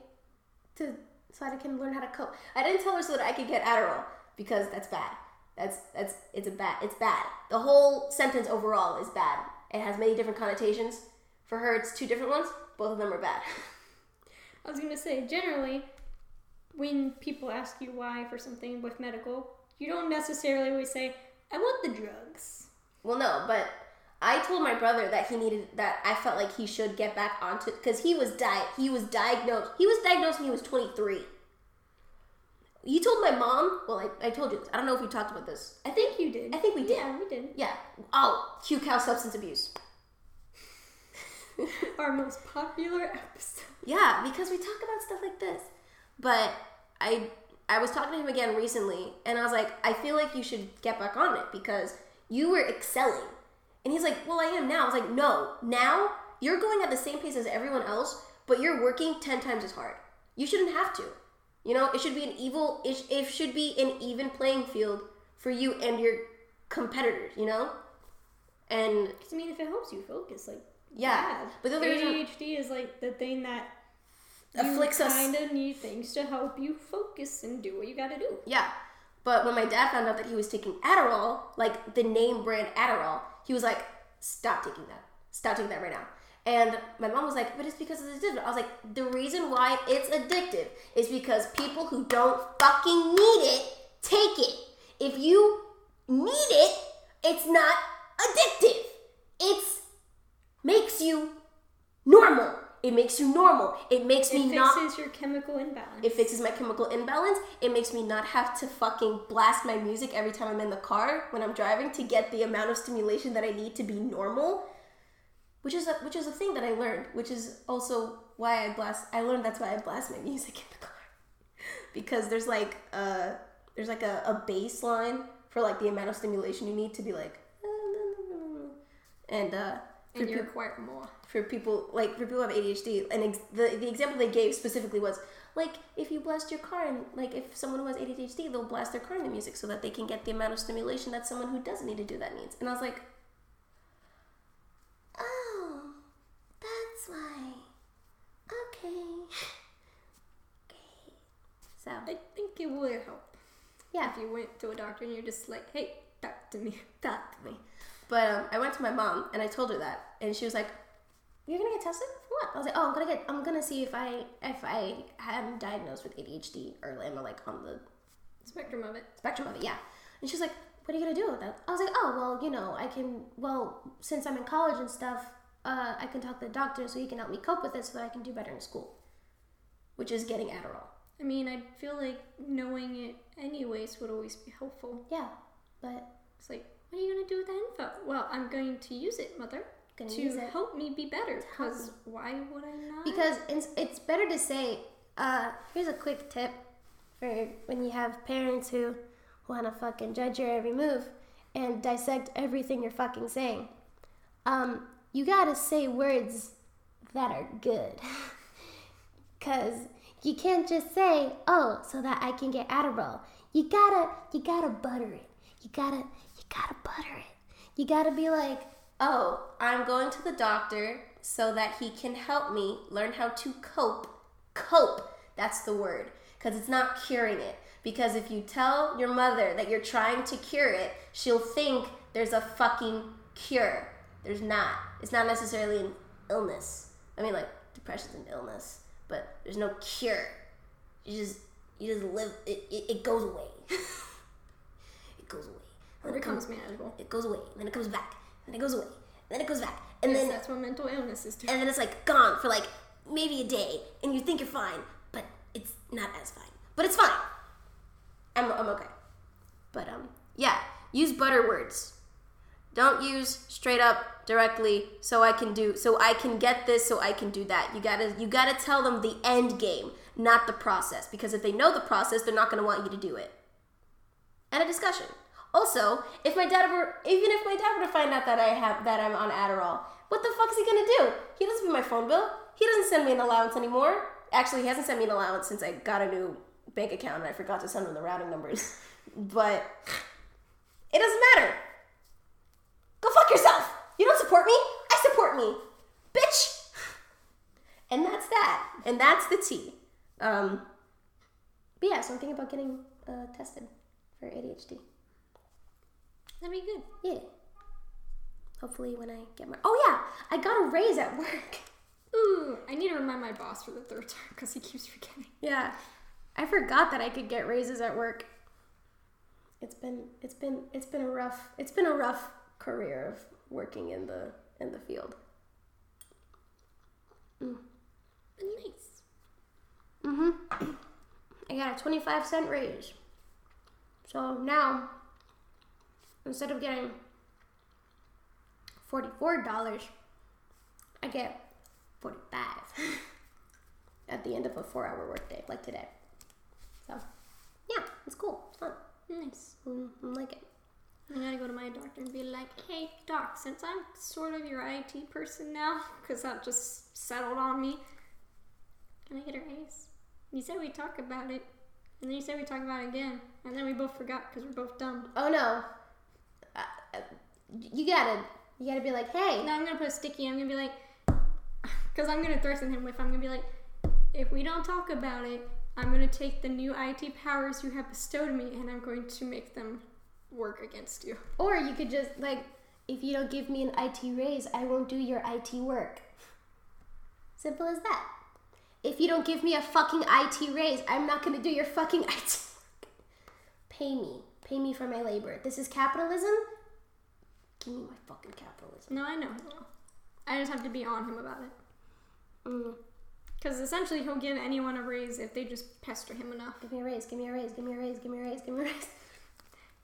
to so that I can learn how to cope. I didn't tell her so that I could get Adderall because that's bad. That's that's it's a bad. It's bad. The whole sentence overall is bad. It has many different connotations. For her, it's two different ones. Both of them are bad. *laughs* I was gonna say, generally, when people ask you why for something with medical, you don't necessarily always say, I want the drugs. Well, no, but I told my brother that he needed that. I felt like he should get back onto it because he was di- he was diagnosed. He was diagnosed when he was twenty three. You told my mom. Well, I, I told you this. I don't know if we talked about this. I think you did. I think we did. Yeah, we did. Yeah. Oh, Q cow substance abuse. *laughs* Our most popular episode. Yeah, because we talk about stuff like this. But I I was talking to him again recently and I was like, I feel like you should get back on it because you were excelling. And he's like, Well, I am now. I was like, No, now you're going at the same pace as everyone else, but you're working 10 times as hard. You shouldn't have to. You know, it should be an evil, it, it should be an even playing field for you and your competitors, you know? And 'Cause, I mean, if it helps you focus, like, Yeah, yeah. but the other reason- ADHD is like the thing that afflicts you us. kind of need things to help you focus and do what you gotta do. Yeah. But when my dad found out that he was taking Adderall, like the name brand Adderall, he was like, stop taking that. Stop taking that right now. And my mom was like, but it's because it's addictive. I was like, the reason why it's addictive is because people who don't fucking need it take it. If you need it, it's not addictive. It's makes you normal. It makes you normal. It makes It me fixes your chemical imbalance. it fixes my chemical imbalance. It makes me not have to fucking blast my music every time I'm in the car when I'm driving to get the amount of stimulation that I need to be normal. Which is a, which is a thing that I learned, which is also why I blast. I learned that's why I blast my music *laughs* in the car because there's like a there's like a, a baseline for like the amount of stimulation you need to be like and uh and you require more. for people like for people who have ADHD, and ex- the the example they gave specifically was like if you blast your car and like if someone who has ADHD, they'll blast their car into music so that they can get the amount of stimulation that someone who doesn't need to do that needs. And I was like, oh, that's why. Okay. *laughs* okay. So I think it would help yeah, if you went to a doctor and you're just like, hey, talk to me. *laughs* talk to me. But um, I went to my mom and I told her that, and she was like, You're gonna get tested for what? I was like, oh, I'm gonna get. I'm gonna see if I if I am diagnosed with ADHD or am I like on the Spectrum of it. spectrum of it. Yeah. And she's like, what are you gonna do with that? I was like, oh, well, you know, I can. Well, since I'm in college and stuff, uh, I can talk to the doctor so he can help me cope with it so that I can do better in school. Which is getting Adderall. I mean, I feel like knowing it anyways would always be helpful. Yeah, but It's like, what are you gonna do with that info? Well, I'm going to use it, mother, Gonna to use it. help me be better. Because why would I not? because it's, it's better to say uh, here's a quick tip for when you have parents who want to fucking judge your every move and dissect everything you're fucking saying um, you gotta say words that are good *laughs* because you can't just say oh so that i can get adderall you gotta you gotta butter it you gotta you gotta butter it you gotta be like oh i'm going to the doctor so that he can help me learn how to cope. Cope. That's the word. Because it's not curing it. Because if you tell your mother that you're trying to cure it she'll think there's a fucking cure. There's not. It's not necessarily an illness. I mean like depression's an illness but there's no cure. You just you just live it, it, it goes away. *laughs* It goes away. Then it becomes manageable. it goes away. Then it comes back then it goes away. Then it goes back. And Yes, then that's what mental illness is. Too. and then it's like gone for like maybe a day and you think you're fine but it's not as fine. But it's fine. I'm, I'm okay. But um yeah use butter words. Don't use straight up directly so i can do so i can get this so i can do that. You gotta you gotta tell them the end game not the process because if they know the process they're not gonna want you to do it. And a discussion. Also, if my dad were, even if my dad were to find out that I have that I'm on Adderall, what the fuck is he gonna do? He doesn't pay my phone bill. He doesn't send me an allowance anymore. Actually, he hasn't sent me an allowance since I got a new bank account and I forgot to send him the routing numbers. *laughs* but it doesn't matter. Go fuck yourself. You don't support me. I support me, bitch. *sighs* And that's that. And that's the tea. Um, but yeah, so I'm thinking about getting uh, tested for ADHD. That'd be good. Yeah. Hopefully, when I get my. Oh, yeah! I got a raise at work. Ooh, *laughs* I need to remind my boss for the third time because he keeps forgetting. Yeah. I forgot that I could get raises at work. It's been it's been it's been a rough it's been a rough career of working in the in the field. But nice. Mm-hmm. *clears throat* I got a 25 cent raise. So now, instead of getting $44, I get 45 *laughs* at the end of a four hour workday, like today. So, yeah, it's cool. It's fun. Nice. Mm, I like it. I gotta go to my doctor and be like, hey, doc, since I'm sort of your IT person now, because that just settled on me, can I get a raise? You said we'd talk about it, and then you said we'd talk about it again, and then we both forgot because we're both dumb. Oh no. You gotta, you gotta be like, hey. Now I'm gonna put a sticky, I'm gonna be like, because I'm gonna threaten him with, I'm gonna be like, if we don't talk about it, I'm gonna take the new IT powers you have bestowed me, and I'm going to make them work against you. Or you could just like, if you don't give me an IT raise, I won't do your IT work. Simple as that. If you don't give me a fucking IT raise, I'm not gonna do your fucking IT. Pay me. Pay me for my labor. This is capitalism. Give me my fucking capitalism. No, I know. I just have to be on him about it. Mm. Because essentially, he'll give anyone a raise if they just pester him enough. Give me a raise. Give me a raise. Give me a raise. Give me a raise. Give me a raise. *laughs*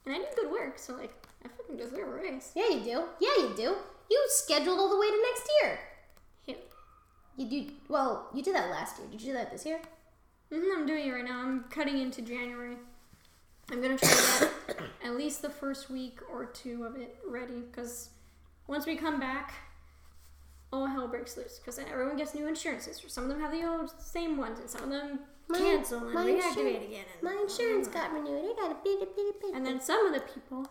And I do good work, so like, I fucking deserve a raise. Yeah, you do. Yeah, you do. You scheduled all the way to next year. Here. You do. Well, you did that last year. Did you do that this year? hmm I'm doing it right now. I'm cutting into January. I'm gonna try to get at least the first week or two of it ready, because once we come back, all hell breaks loose. Because then everyone gets new insurances. Some of them have the old same ones, and some of them cancel and my reactivate again. And My insurance got renewed. I got a big, big, big. And then some of the people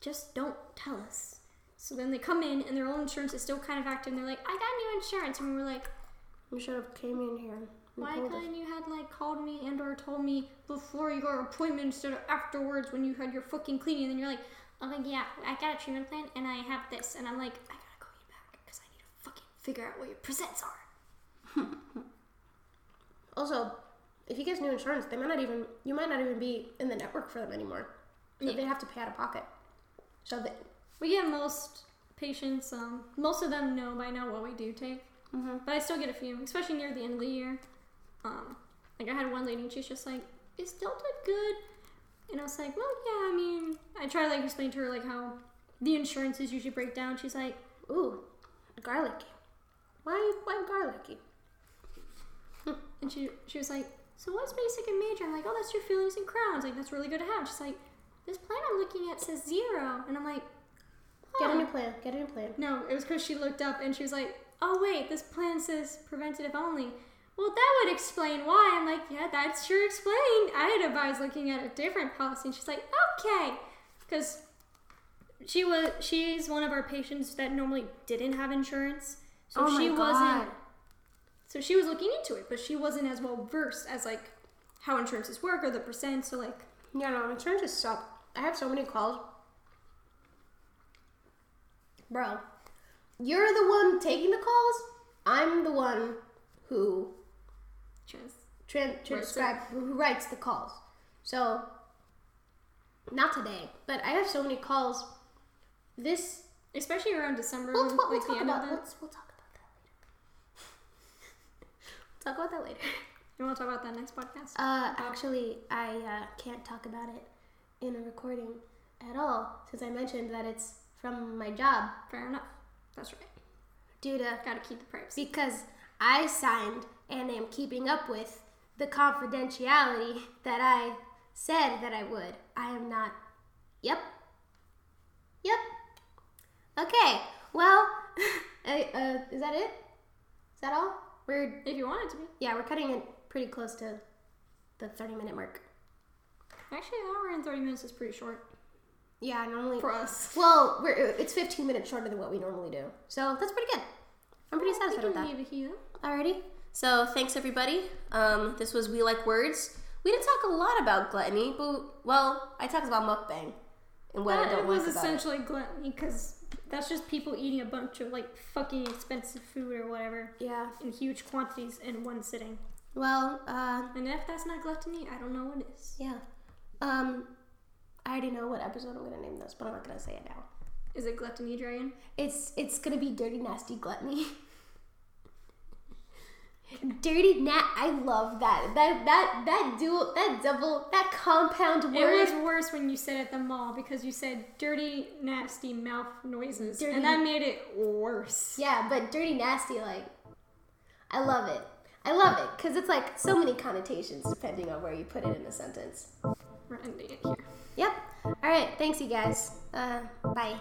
just don't tell us. So then they come in and their old insurance is still kind of active and they're like, I got new insurance. And we're like, you should have came in here. Why couldn't you had like called me and or told me before your appointment instead of afterwards when you had your fucking cleaning? And then you're like, I'm like yeah, I got a treatment plan and I have this. And I'm like, I gotta call you back because I need to fucking figure out what your presents are. *laughs* Also, if you get new insurance, they might not even you might not even be in the network for them anymore. So Yeah. they have to pay out of pocket. So that We get most patients, um, most of them know by now what we do take. Mhm. But I still get a few, especially near the end of the year. Um, like I had one lady and she's just like, is Delta good? And I was like, well, yeah, I mean, I try to like explain to her like how the insurances usually break down. She's like, ooh, garlicky. Why why garlicky? *laughs* and she she was like, so what's basic and major? I'm like, oh, that's your feelings and crowns. Like that's really good to have. She's like, this plan I'm looking at says zero, and I'm like, Get a new plan. Get a new plan. No, it was because she looked up and she was like, oh, wait, this plan says preventative only. Well, that would explain why. I'm like, yeah, that sure explained. I had advised looking at a different policy. And she's like, okay. Because she was, she's one of our patients that normally didn't have insurance. So oh she god. wasn't, so she was looking into it, but she wasn't as well versed as like how insurances work or the percent. So like, Yeah, no, insurances suck. I have so many calls. Bro, you're the one taking the calls. I'm the one who tran- transcribe who writes the calls. So not today, but I have so many calls. This especially around December, we'll, when, we'll, we'll talk about of the, let's, we'll talk about that later. *laughs* talk about that later. you want to talk about that next podcast? Uh, actually, I uh, can't talk about it in a recording at all since I mentioned that it's from my job Fair enough. That's right. due to Gotta keep the privacy. because I signed and am keeping up with the confidentiality that I said that I would. I am not. Yep. Yep. Okay. Well, *laughs* uh, uh, is that it? Is that all? We're If you want it to be. yeah, we're cutting it pretty close to the thirty minute mark. Actually, an hour and 30 minutes is pretty short Yeah, normally. for us. Well, we're it's fifteen minutes shorter than what we normally do, so that's pretty good. I'm pretty satisfied with that. leave it here. Alrighty. So thanks everybody. Um, this was We Like Words. We didn't talk a lot about gluttony, but well, I talked about mukbang and what I don't it like was about it. Was essentially gluttony because that's just people eating a bunch of like fucking expensive food or whatever Yeah. in huge quantities in one sitting. Well, uh, And if that's not gluttony, I don't know what is. yeah. Um, I already know what episode I'm gonna name this, but I'm not gonna say it now. Is it gluttony dragon? It's it's gonna be dirty nasty gluttony. *laughs* dirty nat. I love that. That that that dual that double that compound word. It was worse when you said at the mall because you said dirty, nasty mouth noises. Dirty- And that made it worse. Yeah, but dirty nasty, like, I love it. I love it because it's like so many connotations depending on where you put it in a sentence. We're ending it here. Yep. All right. Thanks, you guys. Uh, bye.